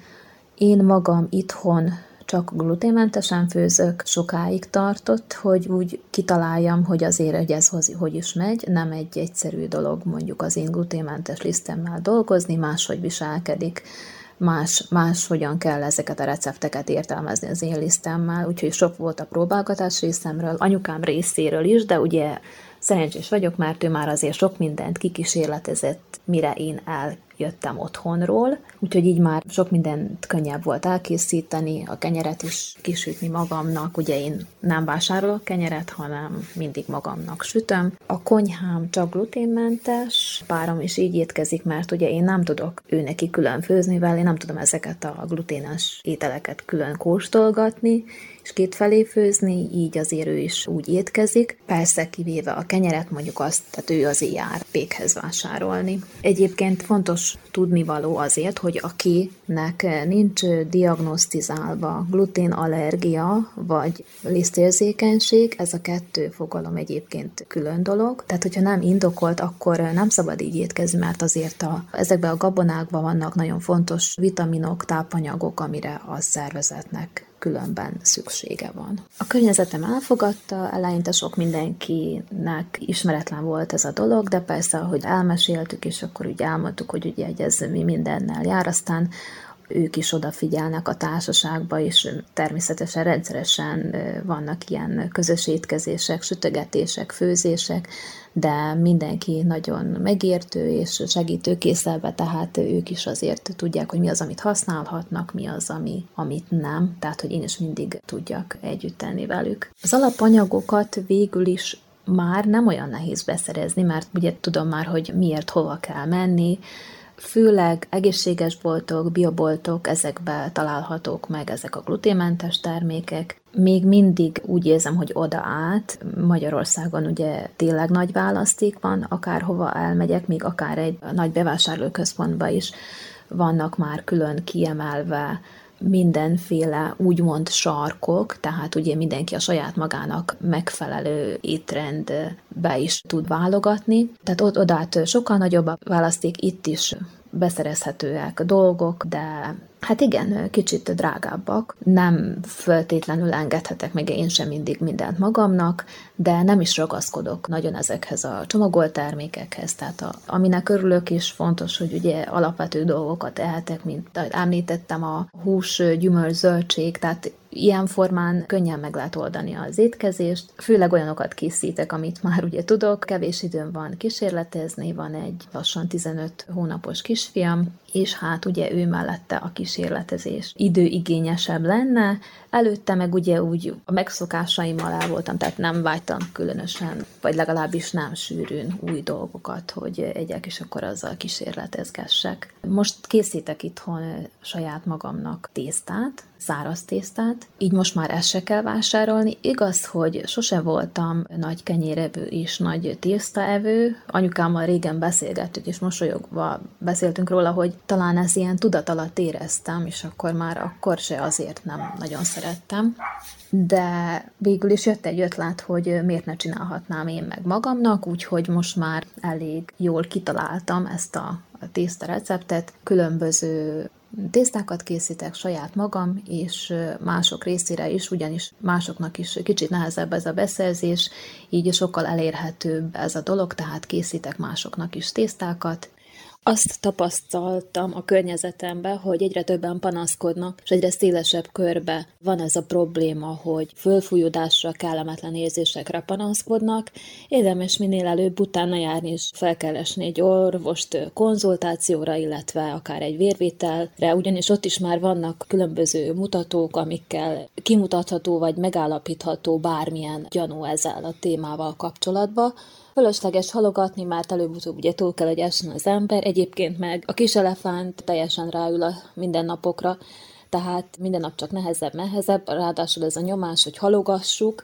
[SPEAKER 11] Én magam itthon csak gluténmentesen főzök, sokáig tartott, hogy úgy kitaláljam, hogy azért, hogy ez hogy is megy, nem egy egyszerű dolog mondjuk az én gluténmentes lisztemmel dolgozni, máshogy viselkedik, más, más hogyan kell ezeket a recepteket értelmezni az én lisztemmel, úgyhogy sok volt a próbálgatás részemről, anyukám részéről is, de ugye szerencsés vagyok, mert ő már azért sok mindent kikísérletezett, mire én el jöttem otthonról, úgyhogy így már sok mindent könnyebb volt elkészíteni, a kenyeret is kisütni magamnak, ugye én nem vásárolok kenyeret, hanem mindig magamnak sütöm. A konyhám csak gluténmentes, párom is így étkezik, mert ugye én nem tudok ő neki külön főzni, vele, én nem tudom ezeket a gluténes ételeket külön kóstolgatni, és kétfelé főzni, így azért ő is úgy étkezik. Persze kivéve a kenyeret, mondjuk azt, tehát ő azért jár pékhez vásárolni. Egyébként fontos tudnivaló azért, hogy akinek nincs diagnosztizálva gluténallergia vagy lisztérzékenység, ez a kettő fogalom egyébként külön dolog. Tehát, hogyha nem indokolt, akkor nem szabad így étkezni, mert azért a, ezekben a gabonákban vannak nagyon fontos vitaminok, tápanyagok, amire a szervezetnek különben szüksége van. A környezetem elfogadta, eleinte sok mindenkinek ismeretlen volt ez a dolog, de persze, ahogy elmeséltük, és akkor úgy elmondtuk, hogy ugye ez mi mindennel jár, aztán ők is odafigyelnek a társaságba, és természetesen rendszeresen vannak ilyen közös étkezések, sütögetések, főzések, de mindenki nagyon megértő és segítőkészelve, tehát ők is azért tudják, hogy mi az, amit használhatnak, mi az, ami, amit nem, tehát hogy én is mindig tudjak együtt tenni velük. Az alapanyagokat végül is már nem olyan nehéz beszerezni, mert ugye tudom már, hogy miért hova kell menni, főleg egészséges boltok, bioboltok, ezekbe találhatók meg ezek a gluténmentes termékek. Még mindig úgy érzem, hogy oda át, Magyarországon ugye tényleg nagy választék van, akárhova elmegyek, még akár egy nagy bevásárlóközpontba is vannak már külön kiemelve mindenféle úgymond sarkok, tehát ugye mindenki a saját magának megfelelő étrendbe is tud válogatni. Tehát ott odát sokkal nagyobb a választék, itt is beszerezhetőek dolgok, de Hát igen, kicsit drágábbak. Nem föltétlenül engedhetek meg én sem mindig mindent magamnak, de nem is ragaszkodok nagyon ezekhez a csomagolt termékekhez. Tehát a, aminek örülök is fontos, hogy ugye alapvető dolgokat ehetek, mint említettem, a hús, gyümölcs, zöldség, tehát ilyen formán könnyen meg lehet oldani az étkezést. Főleg olyanokat készítek, amit már ugye tudok, kevés időm van kísérletezni, van egy lassan 15 hónapos kisfiam, és hát ugye ő mellette a kísérletezés időigényesebb lenne, előtte meg ugye úgy a megszokásaimmal el voltam, tehát nem vágytam különösen, vagy legalábbis nem sűrűn új dolgokat, hogy egyek, és akkor azzal kísérletezgessek. Most készítek itthon saját magamnak tésztát, száraz tésztát, így most már ezt se kell vásárolni. Igaz, hogy sose voltam nagy kenyérevő és nagy tésztaevő. Anyukámmal régen beszélgettük, és mosolyogva beszéltünk róla, hogy talán ezt ilyen tudat alatt éreztem, és akkor már akkor se azért nem nagyon szerettem. De végül is jött egy ötlet, hogy miért ne csinálhatnám én meg magamnak, úgyhogy most már elég jól kitaláltam ezt a tészta receptet, különböző tésztákat készítek saját magam, és mások részére is, ugyanis másoknak is kicsit nehezebb ez a beszerzés, így sokkal elérhetőbb ez a dolog, tehát készítek másoknak is tésztákat, azt tapasztaltam a környezetemben, hogy egyre többen panaszkodnak, és egyre szélesebb körbe van ez a probléma, hogy fölfújódásra, kellemetlen érzésekre panaszkodnak. Érdemes minél előbb utána járni, és felkeresni egy orvost konzultációra, illetve akár egy vérvételre, ugyanis ott is már vannak különböző mutatók, amikkel kimutatható vagy megállapítható bármilyen gyanú ezzel a témával kapcsolatban. Fölösleges halogatni, mert előbb-utóbb ugye túl kell, hogy az ember, egyébként meg a kis elefánt teljesen ráül a mindennapokra, tehát minden nap csak nehezebb, nehezebb, ráadásul ez a nyomás, hogy halogassuk,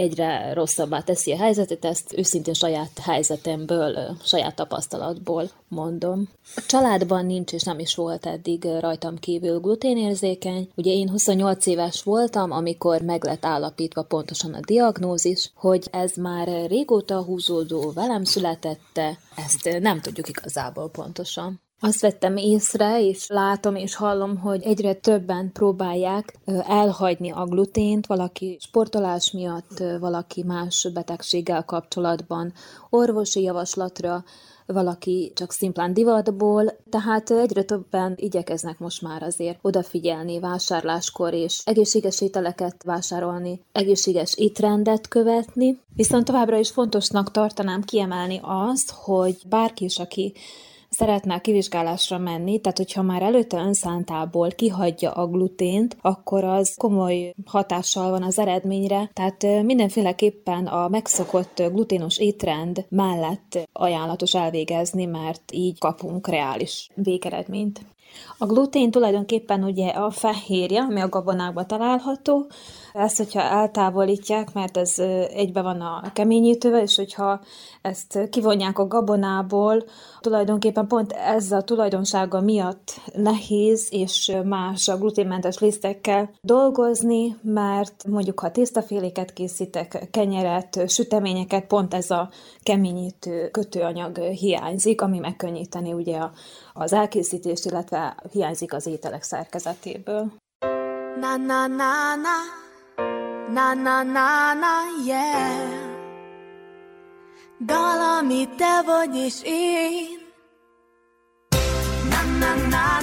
[SPEAKER 11] egyre rosszabbá teszi a helyzetet, ezt őszintén saját helyzetemből, saját tapasztalatból mondom. A családban nincs és nem is volt eddig rajtam kívül gluténérzékeny. Ugye én 28 éves voltam, amikor meg lett állapítva pontosan a diagnózis, hogy ez már régóta húzódó velem születette, ezt nem tudjuk igazából pontosan. Azt vettem észre, és látom és hallom, hogy egyre többen próbálják elhagyni a glutént, valaki sportolás miatt, valaki más betegséggel kapcsolatban, orvosi javaslatra, valaki csak szimplán divatból, tehát egyre többen igyekeznek most már azért odafigyelni vásárláskor, és egészséges ételeket vásárolni, egészséges étrendet követni. Viszont továbbra is fontosnak tartanám kiemelni azt, hogy bárki is, aki szeretne a kivizsgálásra menni, tehát hogyha már előtte önszántából kihagyja a glutént, akkor az komoly hatással van az eredményre, tehát mindenféleképpen a megszokott gluténos étrend mellett ajánlatos elvégezni, mert így kapunk reális végeredményt. A glutén tulajdonképpen ugye a fehérje, ami a gabonákban található, ezt, hogyha eltávolítják, mert ez egybe van a keményítővel, és hogyha ezt kivonják a gabonából, tulajdonképpen pont ez a tulajdonsága miatt nehéz és más a gluténmentes lisztekkel dolgozni, mert mondjuk ha tésztaféléket készítek, kenyeret, süteményeket, pont ez a keményítő kötőanyag hiányzik, ami megkönnyíteni ugye az elkészítést, illetve hiányzik az ételek szerkezetéből. Na na na na Na na na na yeah. Dal, ami te vagy és én. Na na na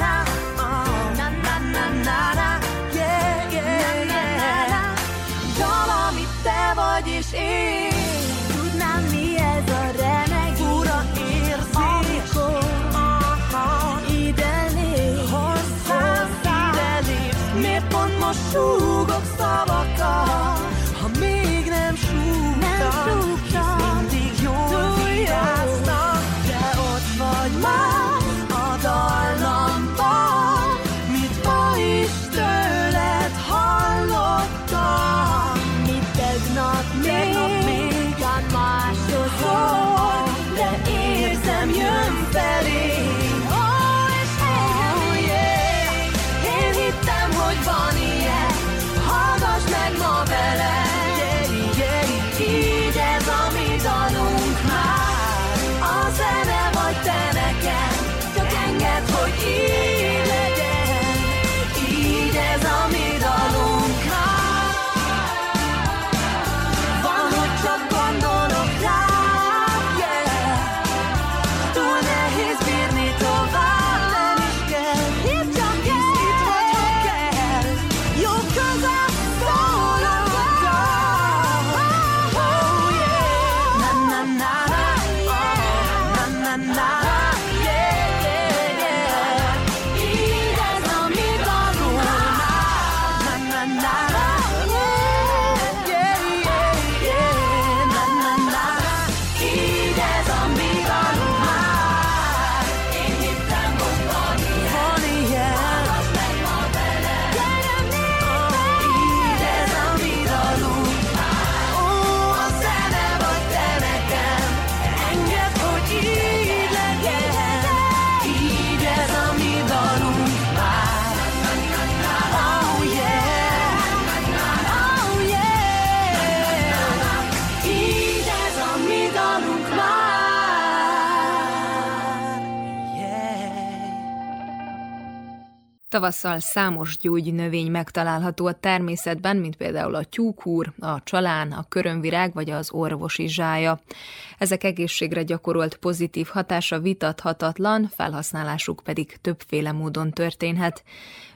[SPEAKER 2] Tavasszal számos gyógynövény megtalálható a természetben, mint például a tyúkhúr, a csalán, a körömvirág vagy az orvosi zsája. Ezek egészségre gyakorolt pozitív hatása vitathatatlan, felhasználásuk pedig többféle módon történhet.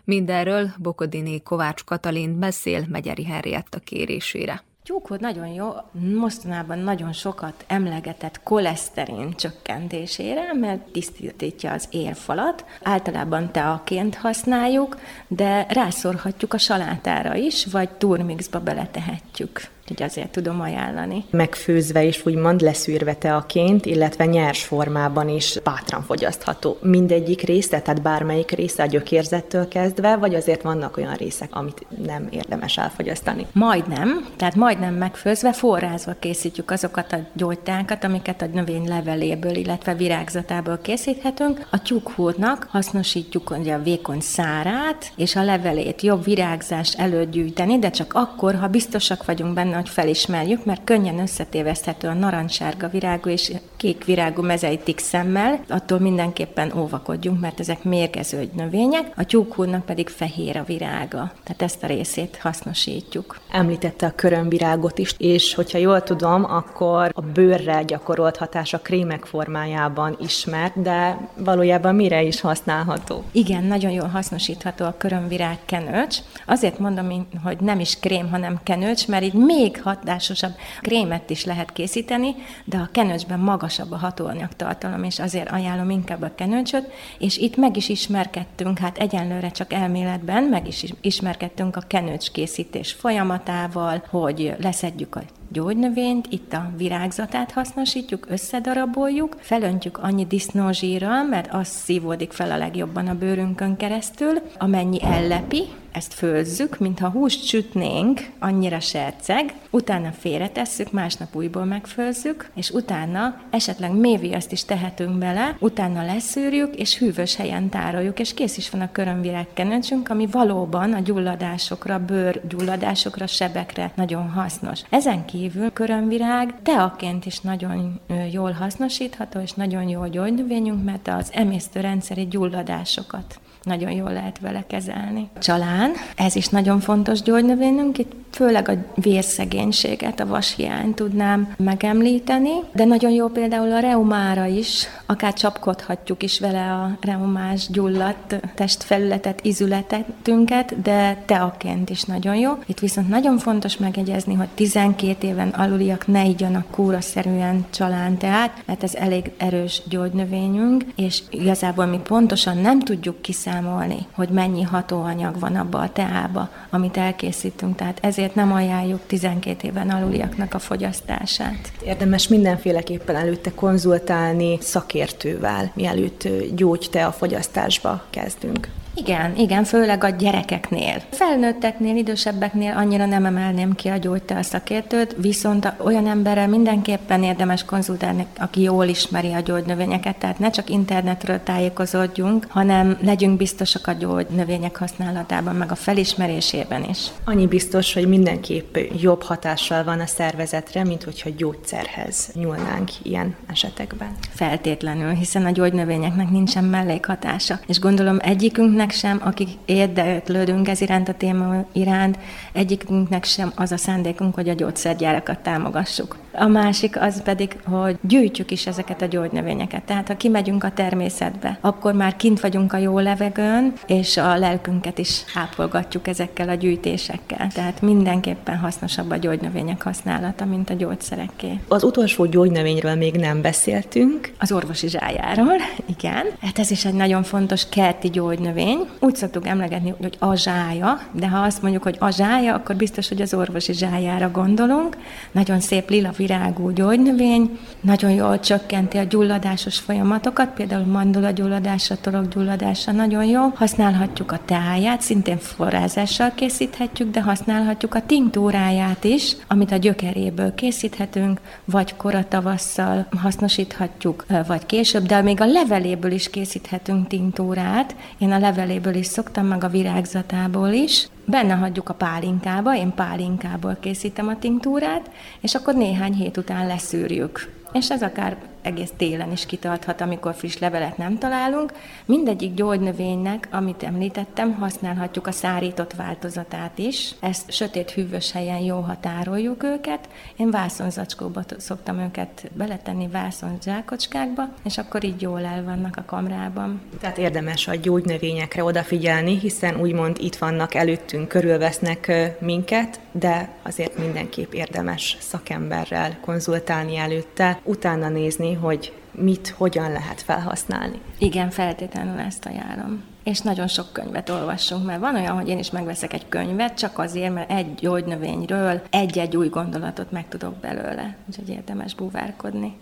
[SPEAKER 2] Mindenről Bokodini Kovács Katalin beszél Megyeri Henrietta kérésére.
[SPEAKER 10] Tyúkhód nagyon jó, mostanában nagyon sokat emlegetett koleszterin csökkentésére, mert tisztítja az érfalat. Általában teaként használjuk, de rászorhatjuk a salátára is, vagy turmixba beletehetjük. Úgyhogy azért tudom ajánlani.
[SPEAKER 12] Megfőzve és úgymond leszűrve teaként, illetve nyers formában is bátran fogyasztható. Mindegyik része, tehát bármelyik része a gyökérzettől kezdve, vagy azért vannak olyan részek, amit nem érdemes elfogyasztani?
[SPEAKER 10] Majdnem, tehát majdnem megfőzve, forrázva készítjük azokat a gyógytákat, amiket a növény leveléből, illetve virágzatából készíthetünk. A tyúkhúrnak hasznosítjuk ugye a vékony szárát, és a levelét jobb virágzás előtt gyűjteni, de csak akkor, ha biztosak vagyunk benne, hogy felismerjük, mert könnyen összetéveszthető a narancssárga virágú és kék virágú mezeitik szemmel, attól mindenképpen óvakodjunk, mert ezek mérgező növények, a tyúkhúrnak pedig fehér a virága. Tehát ezt a részét hasznosítjuk.
[SPEAKER 12] Említette a körömvirágot is, és hogyha jól tudom, akkor a bőrre gyakorolt hatás a krémek formájában ismert, de valójában mire is használható?
[SPEAKER 10] Igen, nagyon jól hasznosítható a körömvirág kenőcs. Azért mondom, hogy nem is krém, hanem kenőcs, mert így még hatásosabb krémet is lehet készíteni, de a kenőcsben magasabb a hatóanyagtartalom, és azért ajánlom inkább a kenőcsöt, és itt meg is ismerkedtünk, hát egyenlőre csak elméletben, meg is ismerkedtünk a kenőcs készítés folyamatával, hogy leszedjük a gyógynövényt, itt a virágzatát hasznosítjuk, összedaraboljuk, felöntjük annyi disznózsírral, mert az szívódik fel a legjobban a bőrünkön keresztül, amennyi ellepi, ezt főzzük, mintha húst sütnénk, annyira serceg, utána félretesszük, másnap újból megfőzzük, és utána esetleg méviaszt is tehetünk bele, utána leszűrjük, és hűvös helyen tároljuk, és kész is van a körömvirágkenőcsünk, ami valóban a gyulladásokra, bőrgyulladásokra, sebekre nagyon hasznos. Ezen kívül körömvirág teaként is nagyon jól hasznosítható, és nagyon jó gyógynövényünk, mert az emésztőrendszeri gyulladásokat nagyon jól lehet vele kezelni. Csalán, ez is nagyon fontos gyógynövényünk, itt főleg a vérszegénységet, a vashiányt tudnám megemlíteni, de nagyon jó például a reumára is, akár csapkodhatjuk is vele a reumás gyulladt testfelületet, izületetünket, de teaként is nagyon jó. Itt viszont nagyon fontos megjegyezni, hogy 12 éven aluliak ne igyanak kúraszerűen csalán teát, mert ez elég erős gyógynövényünk, és igazából mi pontosan nem tudjuk kiszámolni, hogy mennyi hatóanyag van abba a teába, amit elkészítünk. Tehát ezért nem ajánljuk 12 éven aluliaknak a fogyasztását.
[SPEAKER 12] Érdemes mindenféleképpen előtte konzultálni szakértővel, mielőtt gyógyte a fogyasztásba kezdünk.
[SPEAKER 10] Igen, igen, főleg a gyerekeknél. Felnőtteknél, idősebbeknél annyira nem emelném ki a gyógytál szakértőt, viszont olyan emberrel mindenképpen érdemes konzultálni, aki jól ismeri a gyógynövényeket, tehát ne csak internetről tájékozódjunk, hanem legyünk biztosak a gyógynövények használatában, meg a felismerésében is.
[SPEAKER 12] Annyi biztos, hogy mindenképp jobb hatással van a szervezetre, mint hogyha gyógyszerhez nyúlnánk ilyen esetekben.
[SPEAKER 10] Feltétlenül, hiszen a gyógynövényeknek nincsen mellékhatása. És gondolom egyikünk egyikünknek sem, akik érdeklődünk ez iránt a téma iránt, egyikünknek sem az a szándékunk, hogy a gyógyszergyárakat támogassuk. A másik az pedig, hogy gyűjtjük is ezeket a gyógynövényeket. Tehát ha kimegyünk a természetbe, akkor már kint vagyunk a jó levegőn, és a lelkünket is ápolgatjuk ezekkel a gyűjtésekkel. Tehát mindenképpen hasznosabb a gyógynövények használata, mint a gyógyszereké.
[SPEAKER 12] Az utolsó gyógynövényről még nem beszéltünk.
[SPEAKER 10] Az orvosi zsájáról, igen. Hát ez is egy nagyon fontos kerti gyógynövény. Úgy szoktuk emlegetni, hogy a zsája, de ha azt mondjuk, hogy a zsája, akkor biztos, hogy az orvosi zsájára gondolunk. Nagyon szép lila virágú gyógynövény, nagyon jól csökkenti a gyulladásos folyamatokat, például mandula gyulladása, gyulladása nagyon jó. Használhatjuk a teáját, szintén forrázással készíthetjük, de használhatjuk a tinktúráját is, amit a gyökeréből készíthetünk, vagy koratavasszal hasznosíthatjuk, vagy később, de még a leveléből is készíthetünk tinktúrát. Én a leveléből is szoktam, meg a virágzatából is benne hagyjuk a pálinkába, én pálinkából készítem a tinktúrát, és akkor néhány hét után leszűrjük. És ez akár egész télen is kitarthat, amikor friss levelet nem találunk. Mindegyik gyógynövénynek, amit említettem, használhatjuk a szárított változatát is. Ezt sötét hűvös helyen jó határoljuk őket. Én vászonzacskóba szoktam őket beletenni vászonzsákocskákba, és akkor így jól el vannak a kamrában.
[SPEAKER 12] Tehát érdemes a gyógynövényekre odafigyelni, hiszen úgymond itt vannak előttünk, körülvesznek minket, de azért mindenképp érdemes szakemberrel konzultálni előtte, utána nézni, ajánlani, hogy mit, hogyan lehet felhasználni.
[SPEAKER 10] Igen, feltétlenül ezt ajánlom. És nagyon sok könyvet olvassunk, mert van olyan, hogy én is megveszek egy könyvet, csak azért, mert egy gyógynövényről egy-egy új gondolatot meg tudok belőle. Úgyhogy érdemes búvárkodni.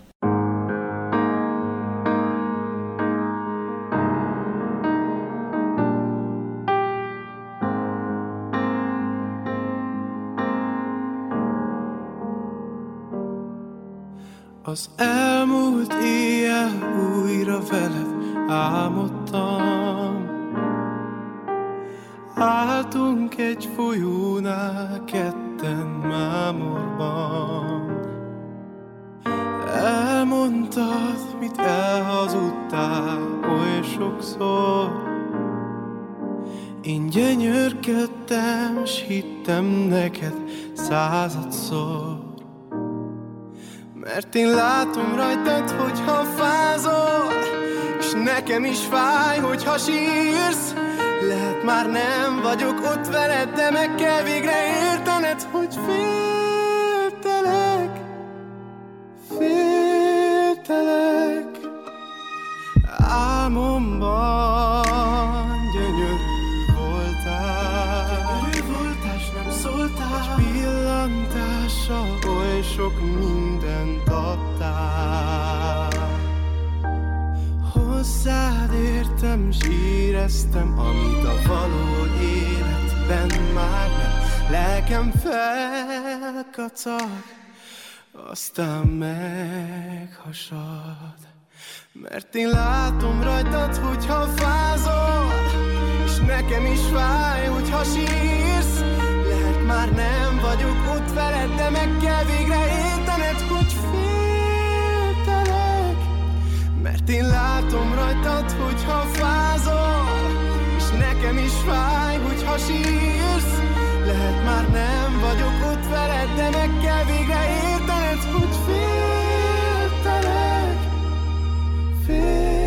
[SPEAKER 13] Az elmúlt éjjel újra veled álmodtam. Álltunk egy folyónál ketten mámorban. Elmondtad, mit elhazudtál oly sokszor. Én gyönyörködtem, s hittem neked századszor mert én látom rajtad, hogyha fázol És nekem is fáj, hogyha sírsz. Lehet már nem vagyok ott veled De meg kell végre értened, hogy féltelek Féltelek. Álmomban gyönyörű voltál. Gyönyörű voltál, s nem szóltál. Egy pillantással oly sok mindent Hozzád értem, s éreztem, amit a való életben már nem. Lelkem felkacag, aztán meghasad. Mert én látom rajtad, hogyha fázol És nekem is fáj, hogyha sírsz. Lehet már nem vagyok ott veled, de meg kell végre értened, Mert én látom rajtad, hogyha fázol És nekem is fáj, hogyha sírsz. Lehet már nem vagyok ott veled, de meg kell végre értened, hogy féltelek Féltelek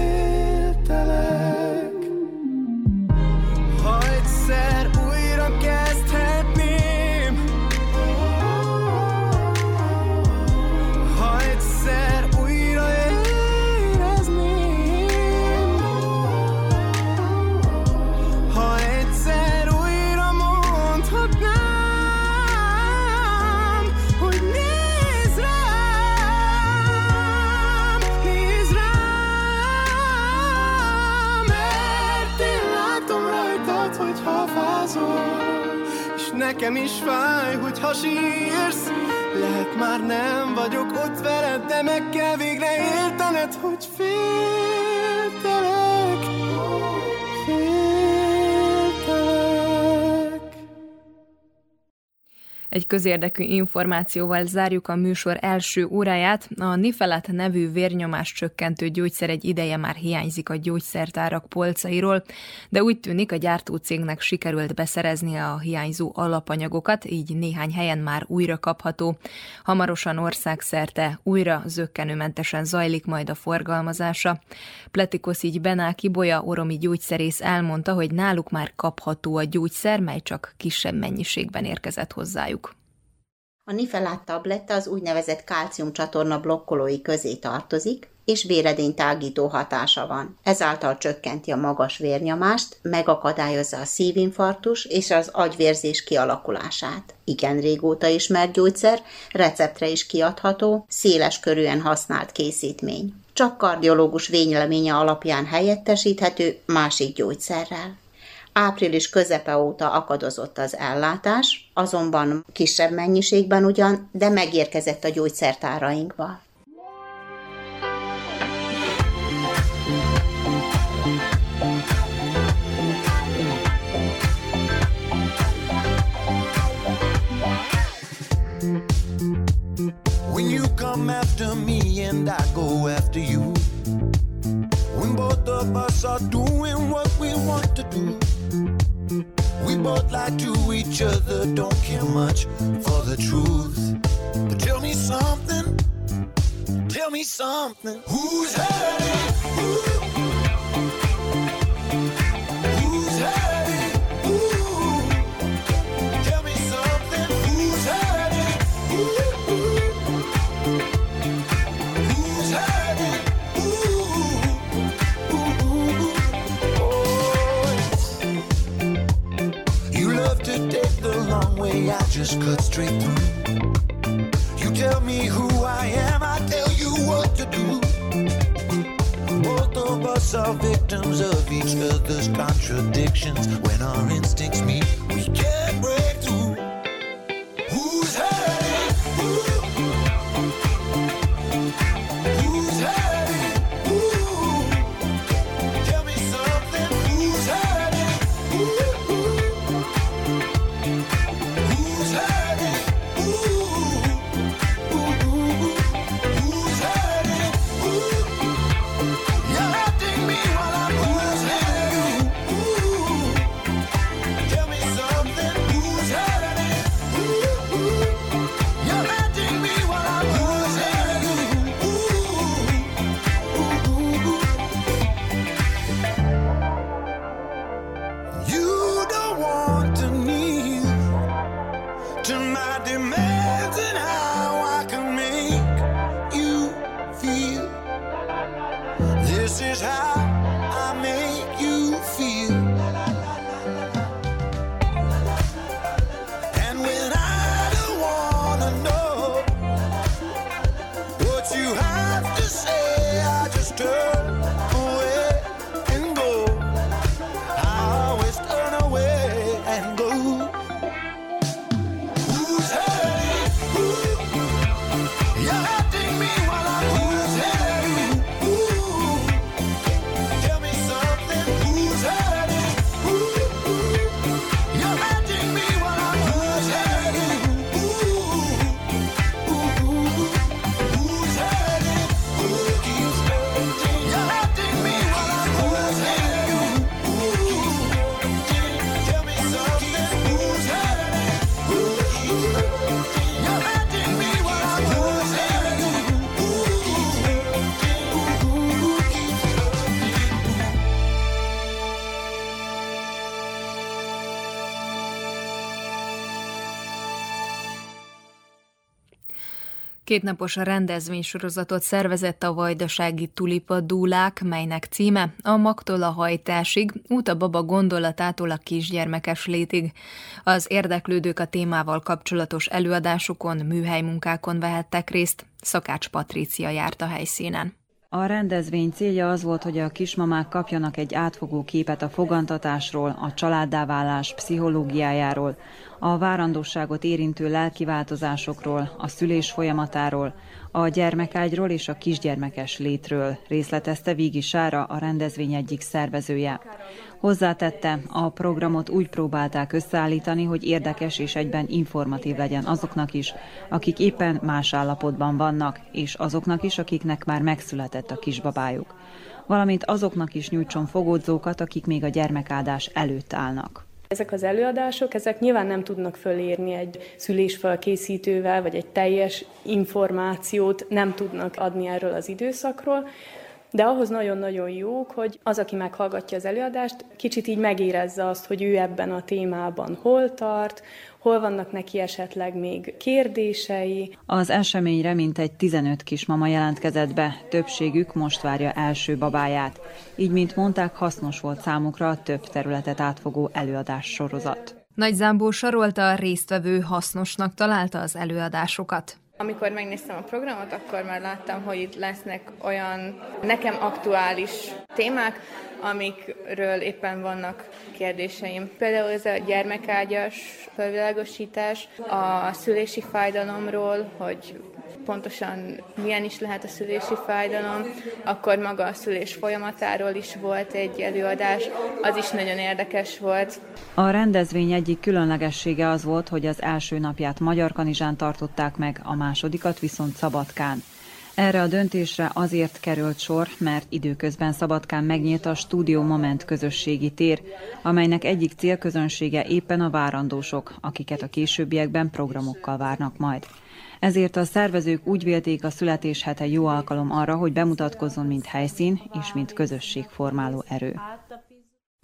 [SPEAKER 13] nekem is fáj, hogyha sírsz. Lehet már nem vagyok ott veled De meg kell végre értened, hogy féltelek
[SPEAKER 2] Egy közérdekű információval zárjuk a műsor első óráját. A Nifelat nevű vérnyomás csökkentő gyógyszer egy ideje már hiányzik a gyógyszertárak polcairól, de úgy tűnik a gyártócégnek sikerült beszerezni a hiányzó alapanyagokat, így néhány helyen már újra kapható. Hamarosan országszerte újra zöggenőmentesen zajlik majd a forgalmazása. Pletikosz így Benáki Bolya oromi gyógyszerész elmondta, hogy náluk már kapható a gyógyszer, mely csak kisebb mennyiségben érkezett hozzájuk.
[SPEAKER 14] A Nifelát tabletta az úgynevezett kálciumcsatorna blokkolói közé tartozik, és véredénytágító hatása van. Ezáltal csökkenti a magas vérnyomást, megakadályozza a szívinfarktus és az agyvérzés kialakulását. Igen régóta ismert gyógyszer, receptre is kiadható, széles körűen használt készítmény. Csak kardiológus vényleménye alapján helyettesíthető másik gyógyszerrel. Április közepe óta akadozott az ellátás, azonban kisebb mennyiségben ugyan, de megérkezett a gyógyszertárainkba.
[SPEAKER 13] When you come after me and I go after you. When both of us are doing what we want to do. Both lie to each other, don't care much for the truth. But tell me something, tell me something. Who's hurting? Who?
[SPEAKER 15] Just cut straight through. You tell me who I am, I tell you what to do. Both of us are victims of each other's contradictions. When our instincts meet, we can't
[SPEAKER 2] Kétnapos rendezvénysorozatot szervezett a Vajdasági Tulipa Dúlák, melynek címe a magtól a hajtásig, út a baba gondolatától a kisgyermekes létig. Az érdeklődők a témával kapcsolatos előadásokon, műhelymunkákon vehettek részt. Szakács Patrícia járt a helyszínen.
[SPEAKER 16] A rendezvény célja az volt, hogy a kismamák kapjanak egy átfogó képet a fogantatásról, a családdáválás pszichológiájáról, a várandóságot érintő lelki változásokról, a szülés folyamatáról, a gyermekágyról és a kisgyermekes létről, részletezte Vígi Sára, a rendezvény egyik szervezője. Hozzátette, a programot úgy próbálták összeállítani, hogy érdekes és egyben informatív legyen azoknak is, akik éppen más állapotban vannak, és azoknak is, akiknek már megszületett a kisbabájuk. Valamint azoknak is nyújtson fogódzókat, akik még a gyermekáldás előtt állnak.
[SPEAKER 17] Ezek az előadások, ezek nyilván nem tudnak fölírni egy szülésfelkészítővel, vagy egy teljes információt nem tudnak adni erről az időszakról, de ahhoz nagyon-nagyon jók, hogy az, aki meghallgatja az előadást, kicsit így megérezze azt, hogy ő ebben a témában hol tart, hol vannak neki esetleg még kérdései.
[SPEAKER 16] Az eseményre mintegy 15 kismama jelentkezett be, többségük most várja első babáját. Így, mint mondták, hasznos volt számukra a több területet átfogó előadás sorozat.
[SPEAKER 2] Nagy Zámbó sarolta a résztvevő hasznosnak találta az előadásokat.
[SPEAKER 18] Amikor megnéztem a programot, akkor már láttam, hogy itt lesznek olyan nekem aktuális témák, amikről éppen vannak kérdéseim. Például ez a gyermekágyas felvilágosítás, a szülési fájdalomról, hogy pontosan milyen is lehet a szülési fájdalom, akkor maga a szülés folyamatáról is volt egy előadás, az is nagyon érdekes volt.
[SPEAKER 16] A rendezvény egyik különlegessége az volt, hogy az első napját Magyar Kanizsán tartották meg, a másodikat viszont Szabadkán. Erre a döntésre azért került sor, mert időközben Szabadkán megnyílt a Studio Moment közösségi tér, amelynek egyik célközönsége éppen a várandósok, akiket a későbbiekben programokkal várnak majd. Ezért a szervezők úgy vélték a születés hete jó alkalom arra, hogy bemutatkozzon mint helyszín és mint közösségformáló erő.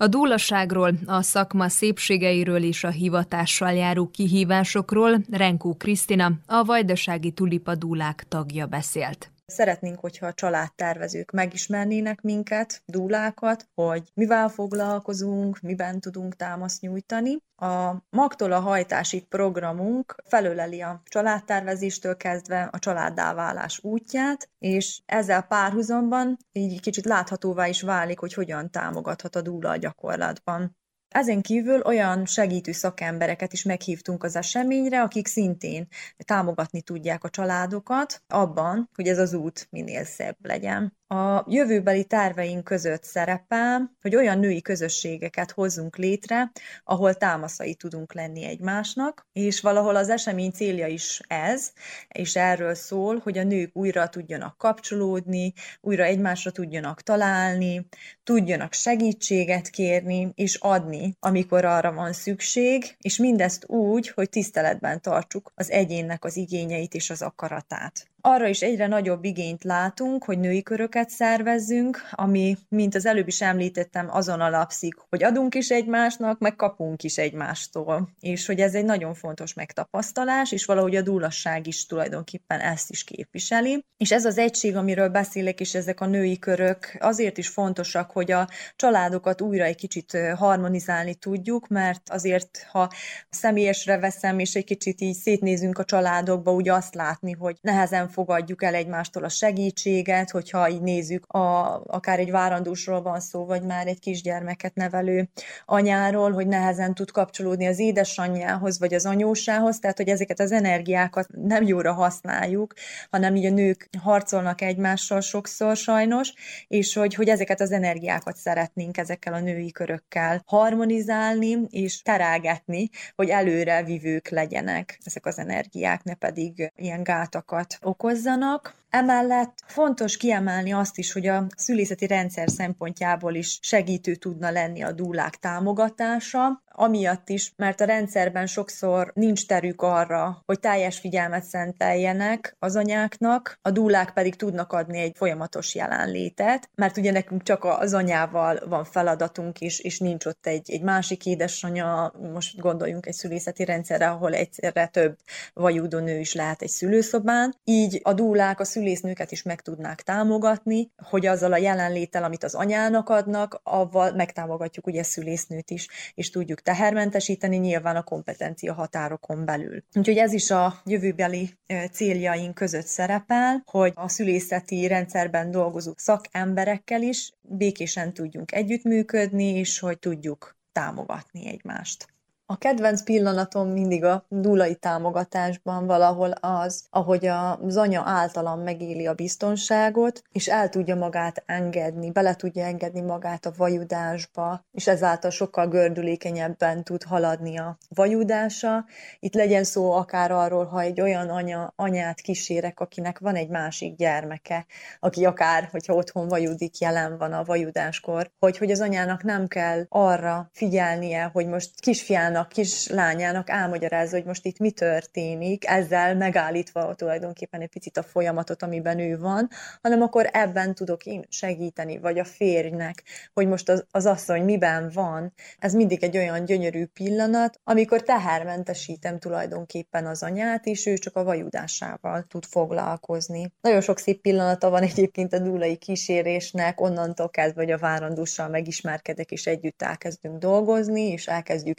[SPEAKER 2] A dúlaságról, a szakma szépségeiről és a hivatással járó kihívásokról Renkó Krisztina, a Vajdasági Tulipa Dúlák tagja beszélt.
[SPEAKER 19] Szeretnénk, hogyha a családtervezők megismernének minket, dúlákat, hogy mivel foglalkozunk, miben tudunk támaszt nyújtani. A Magtól a hajtásig programunk felöleli a családtervezéstől kezdve a családdáválás útját, és ezzel párhuzamban így kicsit láthatóvá is válik, hogy hogyan támogathat a dúla a gyakorlatban. Ezen kívül olyan segítő szakembereket is meghívtunk az eseményre, akik szintén támogatni tudják a családokat abban, hogy ez az út minél szebb legyen. A jövőbeli terveink között szerepel, hogy olyan női közösségeket hozzunk létre, ahol támaszai tudunk lenni egymásnak, és valahol az esemény célja is ez, és erről szól, hogy a nők újra tudjanak kapcsolódni, újra egymásra tudjanak találni, tudjanak segítséget kérni és adni, amikor arra van szükség, és mindezt úgy, hogy tiszteletben tartsuk az egyénnek az igényeit és az akaratát. Arra is egyre nagyobb igényt látunk, hogy női köröket szervezzünk, ami, mint az előbb is említettem, azon alapszik, hogy adunk is egymásnak, meg kapunk is egymástól. És hogy ez egy nagyon fontos megtapasztalás, és valahogy a dúlasság is tulajdonképpen ezt is képviseli. És ez az egység, amiről beszélek, és ezek a női körök azért is fontosak, hogy a családokat újra egy kicsit harmonizálni tudjuk, mert azért, ha személyesre veszem, és egy kicsit így szétnézünk a családokba, úgy azt látni, hogy nehezen fogadjuk el egymástól a segítséget, hogyha így nézzük, a, akár egy várandósról van szó, vagy már egy kisgyermeket nevelő anyáról, hogy nehezen tud kapcsolódni az édesanyjához, vagy az anyósához, tehát hogy ezeket az energiákat nem jóra használjuk, hanem így a nők harcolnak egymással sokszor sajnos, és hogy, hogy ezeket az energiákat szeretnénk ezekkel a női körökkel harmonizálni, és terelgetni, hogy előre vivők legyenek ezek az energiák, ne pedig ilyen gátakat okozzanak. Emellett fontos kiemelni azt is, hogy a szülészeti rendszer szempontjából is segítő tudna lenni a dúlák támogatása, amiatt is, mert a rendszerben sokszor nincs terük arra, hogy teljes figyelmet szenteljenek az anyáknak, a dúlák pedig tudnak adni egy folyamatos jelenlétet, mert ugye nekünk csak az anyával van feladatunk is, és nincs ott egy, egy másik édesanya, most gondoljunk egy szülészeti rendszerre, ahol egyszerre több vajúdó nő is lehet egy szülőszobán. Így a dúlák a szülésznőket is meg tudnák támogatni, hogy azzal a jelenléttel, amit az anyának adnak, avval megtámogatjuk ugye a szülésznőt is, és tudjuk tehermentesíteni nyilván a kompetencia határokon belül. Úgyhogy ez is a jövőbeli céljaink között szerepel, hogy a szülészeti rendszerben dolgozó szakemberekkel is békésen tudjunk együttműködni, és hogy tudjuk támogatni egymást. A kedvenc pillanatom mindig a dulai támogatásban valahol az, ahogy az anya általam megéli a biztonságot, és el tudja magát engedni, bele tudja engedni magát a vajudásba, és ezáltal sokkal gördülékenyebben tud haladni a vajudása. Itt legyen szó akár arról, ha egy olyan anya, anyát kísérek, akinek van egy másik gyermeke, aki akár, hogyha otthon vajudik, jelen van a vajudáskor, hogy, hogy az anyának nem kell arra figyelnie, hogy most kisfiának anyának, kislányának elmagyarázza, hogy most itt mi történik, ezzel megállítva tulajdonképpen egy picit a folyamatot, amiben ő van, hanem akkor ebben tudok én segíteni, vagy a férjnek, hogy most az, az asszony miben van. Ez mindig egy olyan gyönyörű pillanat, amikor tehermentesítem tulajdonképpen az anyát, és ő csak a vajudásával tud foglalkozni. Nagyon sok szép pillanata van egyébként a dúlai kísérésnek, onnantól kezdve, hogy a várandóssal megismerkedek, és együtt elkezdünk dolgozni, és elkezdjük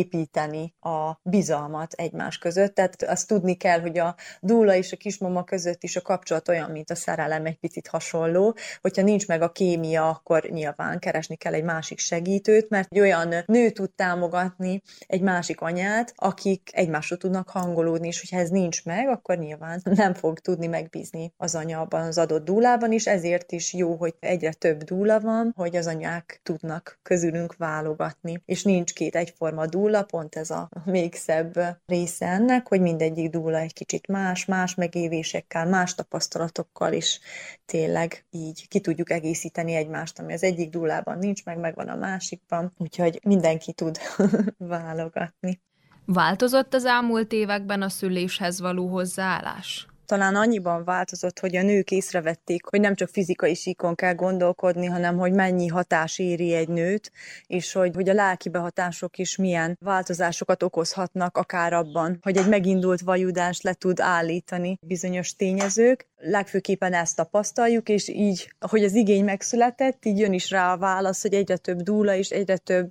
[SPEAKER 19] építeni a bizalmat egymás között. Tehát azt tudni kell, hogy a dúla és a kismama között is a kapcsolat olyan, mint a szerelem, egy picit hasonló. Hogyha nincs meg a kémia, akkor nyilván keresni kell egy másik segítőt, mert egy olyan nő tud támogatni egy másik anyát, akik egymásra tudnak hangolódni, és hogyha ez nincs meg, akkor nyilván nem fog tudni megbízni az anya abban az adott dúlában is, ezért is jó, hogy egyre több dúla van, hogy az anyák tudnak közülünk válogatni, és nincs két egyforma dúla, dúla, pont ez a még szebb része ennek, hogy mindegyik dúla egy kicsit más, más megélésekkel, más tapasztalatokkal is tényleg így ki tudjuk egészíteni egymást, ami az egyik dúlában nincs meg, megvan a másikban, úgyhogy mindenki tud *laughs* válogatni.
[SPEAKER 2] Változott az elmúlt években a szüléshez való hozzáállás?
[SPEAKER 19] Talán annyiban változott, hogy a nők észrevették, hogy nem csak fizikai síkon kell gondolkodni, hanem hogy mennyi hatás éri egy nőt, és hogy, hogy a lelki behatások is milyen változásokat okozhatnak akár abban, hogy egy megindult vajudást le tud állítani bizonyos tényezők. Legfőképpen ezt tapasztaljuk, és így, ahogy az igény megszületett, így jön is rá a válasz, hogy egyre több dúla és egyre több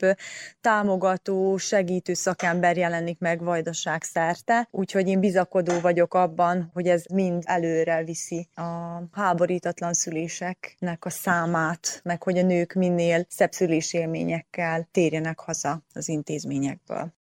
[SPEAKER 19] támogató, segítő szakember jelenik meg vajdaság szerte, úgyhogy én bizakodó vagyok abban, hogy ez mind előre viszi a háborítatlan szüléseknek a számát, meg hogy a nők minél szebb szülésélményekkel térjenek haza az intézményekből.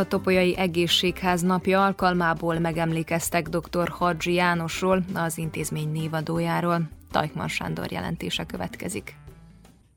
[SPEAKER 2] A Topolyai Egészségház napja alkalmából megemlékeztek dr. Hadzsi Jánosról, az intézmény névadójáról. Tajkman Sándor jelentése következik.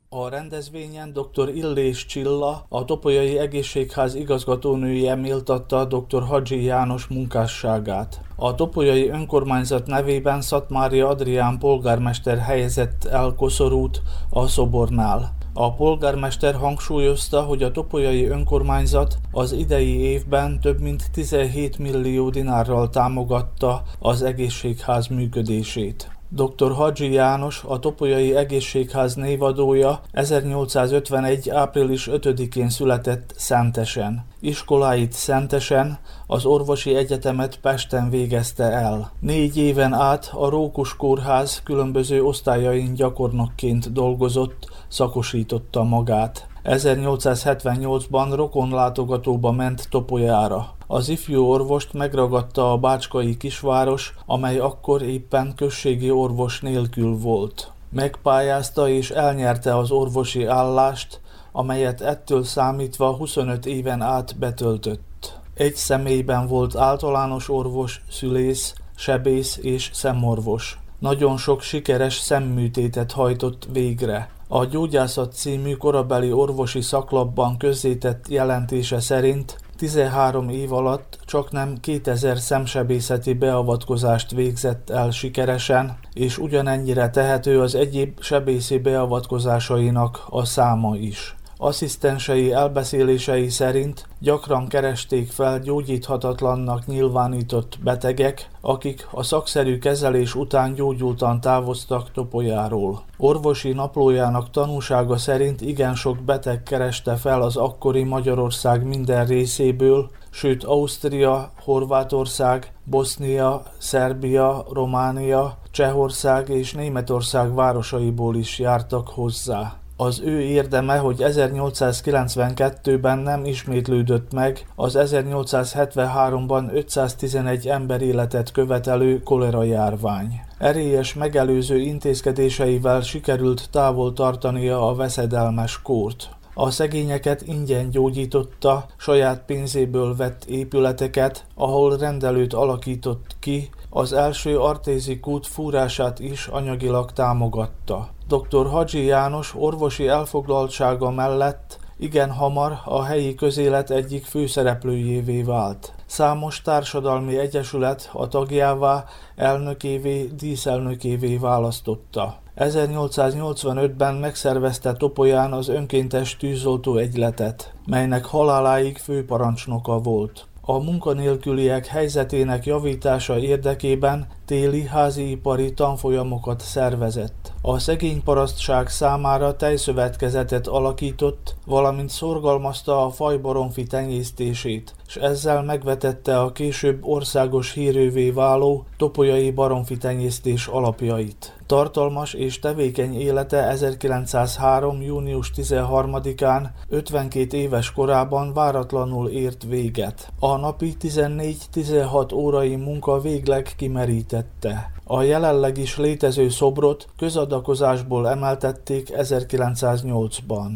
[SPEAKER 20] A rendezvényen dr. Illés Csilla, a Topolyai Egészségház igazgatónője méltatta dr. Hadzsi János munkásságát. A Topolyai önkormányzat nevében Szatmária Adrián polgármester helyezett el koszorút a szobornál. A polgármester hangsúlyozta, hogy a topolyai önkormányzat az idei évben több mint 17 millió dinárral támogatta az egészségház működését. Dr. Hadzsi János, a Topolyai Egészségház névadója 1851. április 5-én született Szentesen. Iskoláit Szentesen, az orvosi egyetemet Pesten végezte el. Négy éven át a Rókus Kórház különböző osztályain gyakornokként dolgozott, szakosította magát. 1878-ban rokonlátogatóba ment Topolyára. Az ifjú orvost megragadta a bácskai kisváros, amely akkor éppen községi orvos nélkül volt. Megpályázta és elnyerte az orvosi állást, amelyet ettől számítva 25 éven át betöltött. Egy személyben volt általános orvos, szülész, sebész és szemorvos. Nagyon sok sikeres szemműtétet hajtott végre. A Gyógyászat című korabeli orvosi szaklapban közzétett jelentése szerint 13 év alatt csak nem 2000 szemsebészeti beavatkozást végzett el sikeresen, és ugyanennyire tehető az egyéb sebészi beavatkozásainak a száma is. Asszisztensei elbeszélései szerint gyakran keresték fel gyógyíthatatlannak nyilvánított betegek, akik a szakszerű kezelés után gyógyultan távoztak Topolyáról. Orvosi naplójának tanúsága szerint igen sok beteg kereste fel az akkori Magyarország minden részéből, sőt Ausztria, Horvátország, Bosznia, Szerbia, Románia, Csehország és Németország városaiból is jártak hozzá. Az ő érdeme, hogy 1892-ben nem ismétlődött meg az 1873-ban 511 ember életet követelő kolera járvány. Erélyes megelőző intézkedéseivel sikerült távol tartania a veszedelmes kórt. A szegényeket ingyen gyógyította, saját pénzéből vett épületeket, ahol rendelőt alakított ki, az első artézi kút fúrását is anyagilag támogatta. Dr. Hadzsi János orvosi elfoglaltsága mellett igen hamar a helyi közélet egyik főszereplőjévé vált. Számos társadalmi egyesület a tagjává, elnökévé, díszelnökévé választotta. 1885-ben megszervezte Topolyán az önkéntes tűzoltó egyletet, melynek haláláig főparancsnoka volt. a munkanélküliek helyzetének javítása érdekében téli háziipari tanfolyamokat szervezett. A szegény parasztság számára tejszövetkezetet alakított, valamint szorgalmazta a fajbaromfi tenyésztését, és ezzel megvetette a később országos hírővé váló topolyai baromfi tenyésztés alapjait. Tartalmas és tevékeny élete 1903. június 13-án 52 éves korában váratlanul ért véget. A napi 14-16 órai munka végleg kimerítette. A jelenleg is létező szobrot közadakozásból emeltették 1908-ban.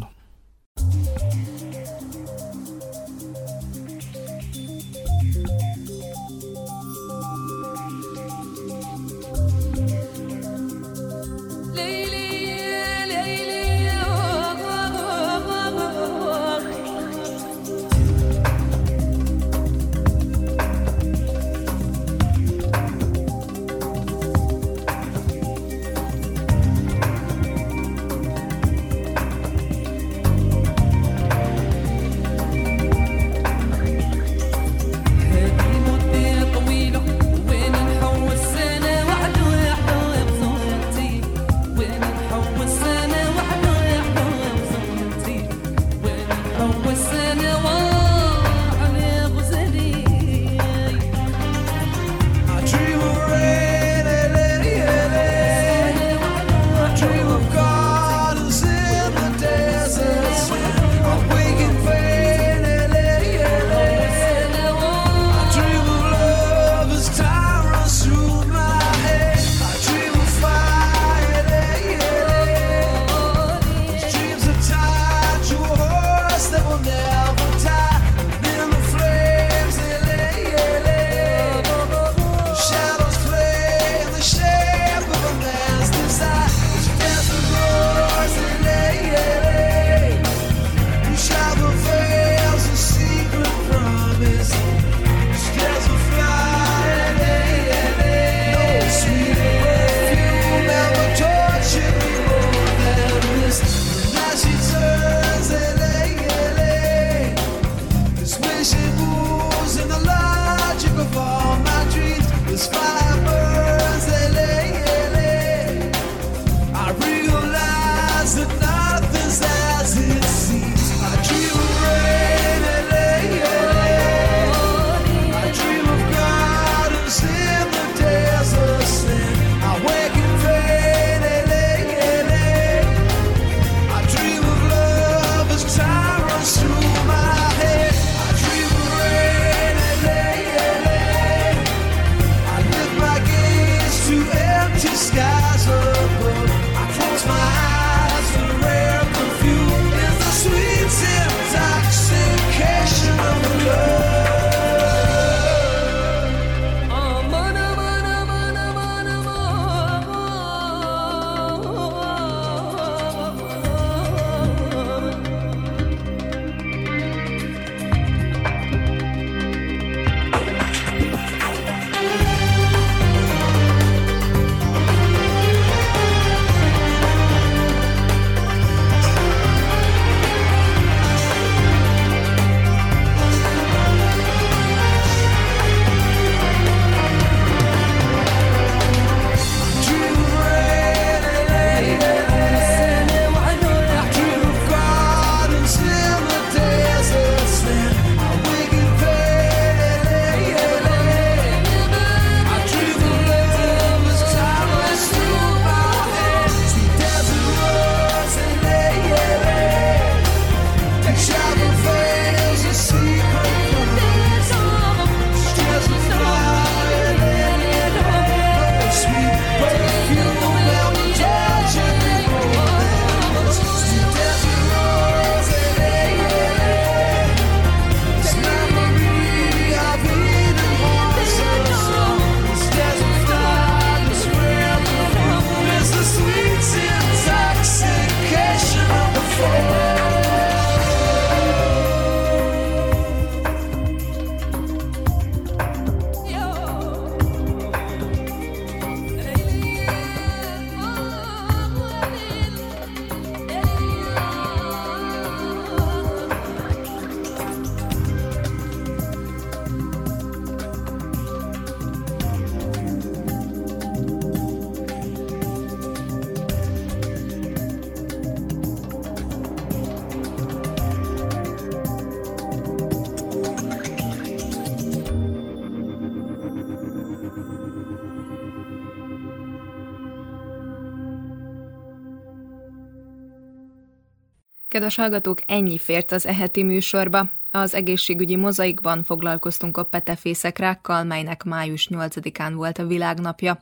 [SPEAKER 2] Kedves hallgatók, ennyi fért az eheti műsorba. Az egészségügyi mozaikban foglalkoztunk a petefészekrákkal, melynek május 8-án volt a világnapja.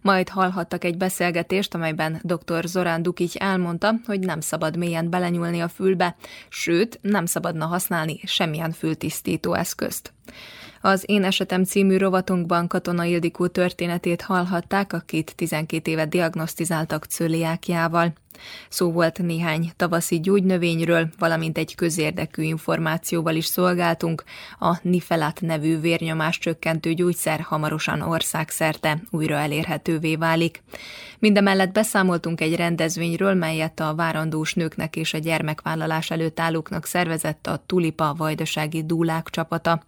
[SPEAKER 2] Majd hallhattak egy beszélgetést, amelyben dr. Zorán Dukics elmondta, hogy nem szabad mélyen belenyúlni a fülbe, sőt, nem szabadna használni semmilyen fültisztító eszközt. Az Én Esetem című rovatunkban Katona Ildikó történetét hallhatták, akit 12 éve diagnosztizáltak cöliákiával. Szó volt néhány tavaszi gyógynövényről, valamint egy közérdekű információval is szolgáltunk. A Nifelát nevű vérnyomás csökkentő gyógyszer hamarosan országszerte újra elérhetővé válik. Mindemellett beszámoltunk egy rendezvényről, melyet a várandós nőknek és a gyermekvállalás előtt állóknak szervezett a Tulipa vajdasági dúlák csapata.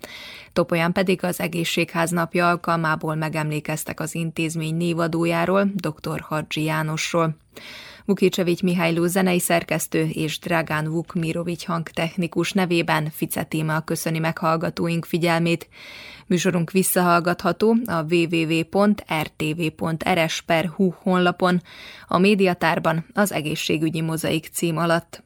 [SPEAKER 2] Topolyán pedig az egészségház napja alkalmából megemlékeztek az intézmény névadójáról, dr. Hadzsi Jánosról. Vukicsevics Mihályló zenei szerkesztő és Dragán Vuk Mirovics hangtechnikus nevében Fice téma köszöni meghallgatóink figyelmét. Műsorunk visszahallgatható a www.rtv.rs.hu honlapon, a médiatárban az egészségügyi mozaik cím alatt.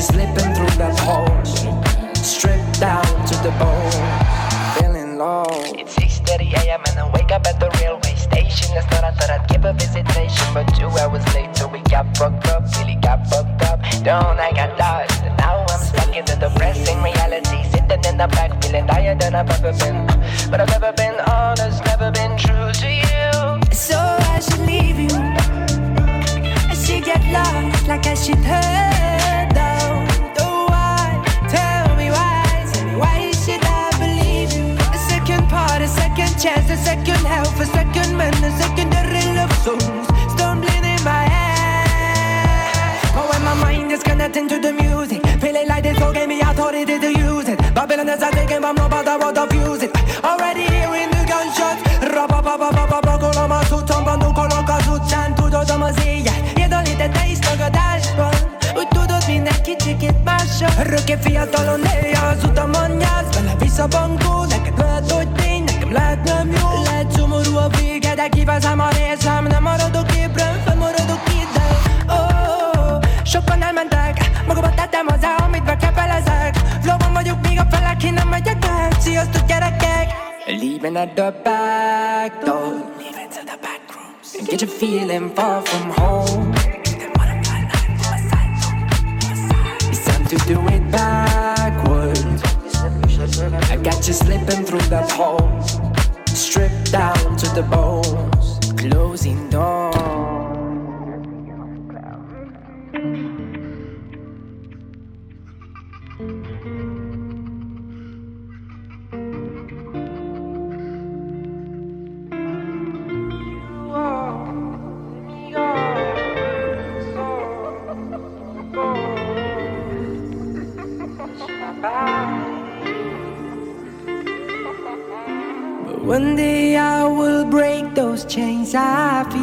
[SPEAKER 21] Back. You slipping through that hole. Stripped down to the bone. Feeling low. It's 6:30 a.m. and I wake up at the railway station. That's not I thought I'd give a visitation, but two hours later we got fucked up. Really got fucked up. Don't I got lost. And now I'm stuck in the depressing reality. Sitting in the back, feeling higher than I've ever been. But I've never been honest, never been true to you.
[SPEAKER 22] So I should leave you. I should get lost, like I should hurt chance, a second help, a second man, a secondary love songs stumbling in my head. But when my mind is connecting to the music, feeling like this whole gave me authority to use it. Babylon is a taking, but nobody will diffuse it. Already hearing the gunshots. Rabba-ba-ba-ba-ba-ba, szuttamban dukolok az utcán, tudod, az éjjel. Jedalítette is tagadásban, úgy tudod, minden kicsikét mással. Örökké fiatalon élje az utamon nyász, vele vissza bankó, neked lehet, hogy lehet nem jó. Lehet szomorú a vége, de kivezem a részem, nem maradok ébren, fennmaradok ide. Oh, sokan elmentek, magamat tettem hozzá, amit bekepelezek. Flowban vagyok, még a felek, én nem megyek el. Sziasztok gyerekek!
[SPEAKER 21] Leaving at the back door. Leaving to the back rooms. And get you feeling far from home. It's time to do it backwards. I got you slipping through that hole. Stripped down to the bones. Closing door.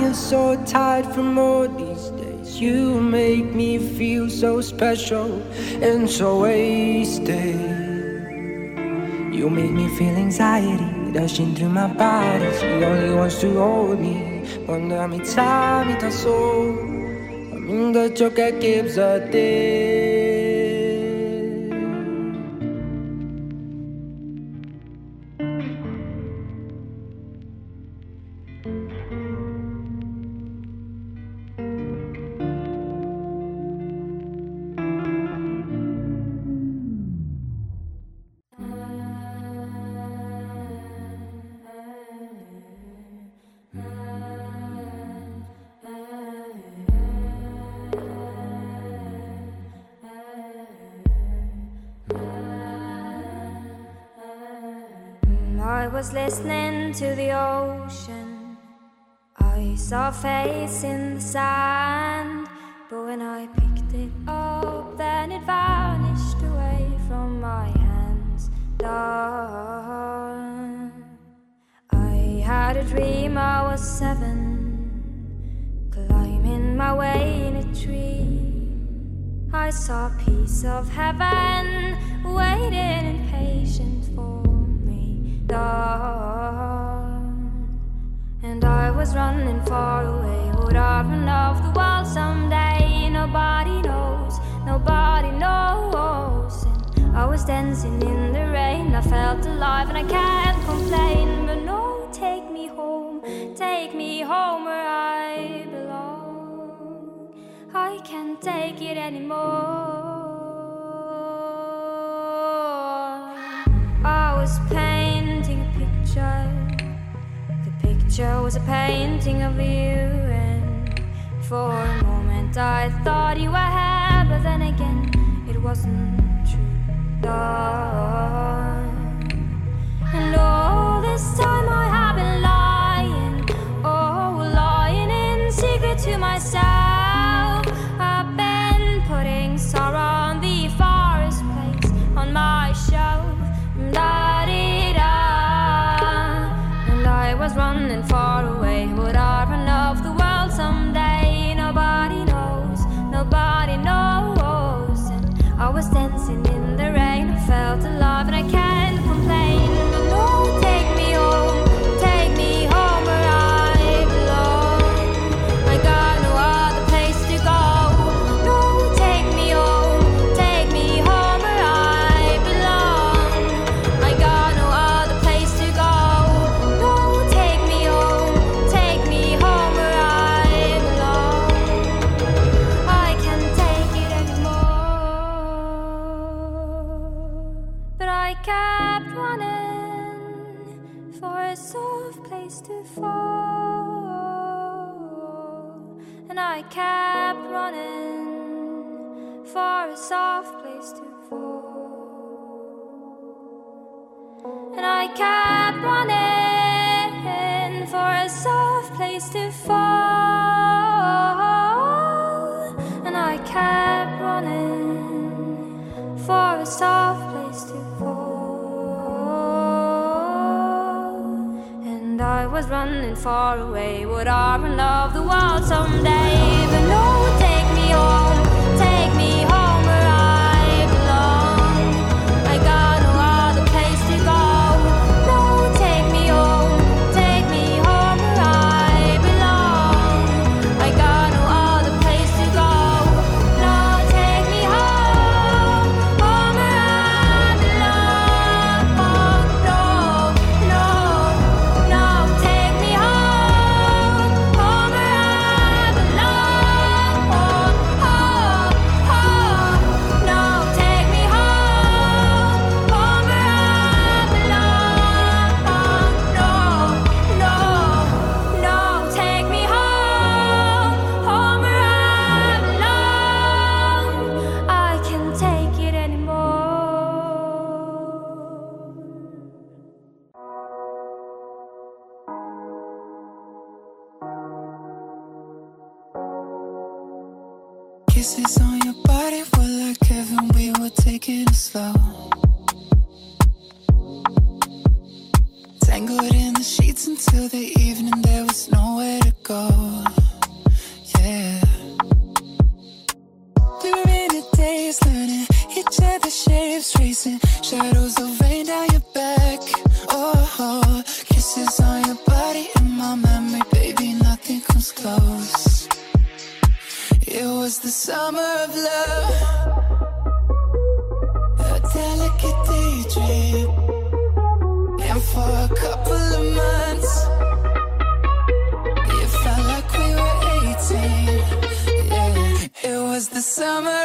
[SPEAKER 22] Feel so tired from all these days. You make me feel so special and so wasted. You make me feel anxiety rushing through my body. She only wants to hold me. Quando mi mi da solo, aminda ciò che keeps a day.
[SPEAKER 23] I was listening to the ocean. I saw a face in the sand. But when I picked it up, then it vanished away from my hands. Dawn. I had a dream I was seven, climbing my way in a tree. I saw a piece of heaven waiting impatient And I was running far away. Would I run off the wall someday? Nobody knows, nobody knows. And I was dancing in the rain. I felt alive and I can't complain. But no, take me home, take me home where I belong. I can't take it anymore. Picture was a painting of you, and for a moment I thought you were happy, but then again it wasn't true. Dawn. And all this time I fall. And I kept running for a soft place to fall. And I kept running for a soft place to fall. And I kept running for a soft was running far away. Would I off the world someday?
[SPEAKER 22] Taking it slow. Tangled in the sheets until the evening, there was nowhere to go. Yeah. We were in a daze, learning each other's shapes, tracing shadows of rain down your back. Oh, oh, kisses on your body in my memory, baby, nothing comes close. It was the summer of love, And for a couple of months, it felt like we were 18. Yeah, it was the summer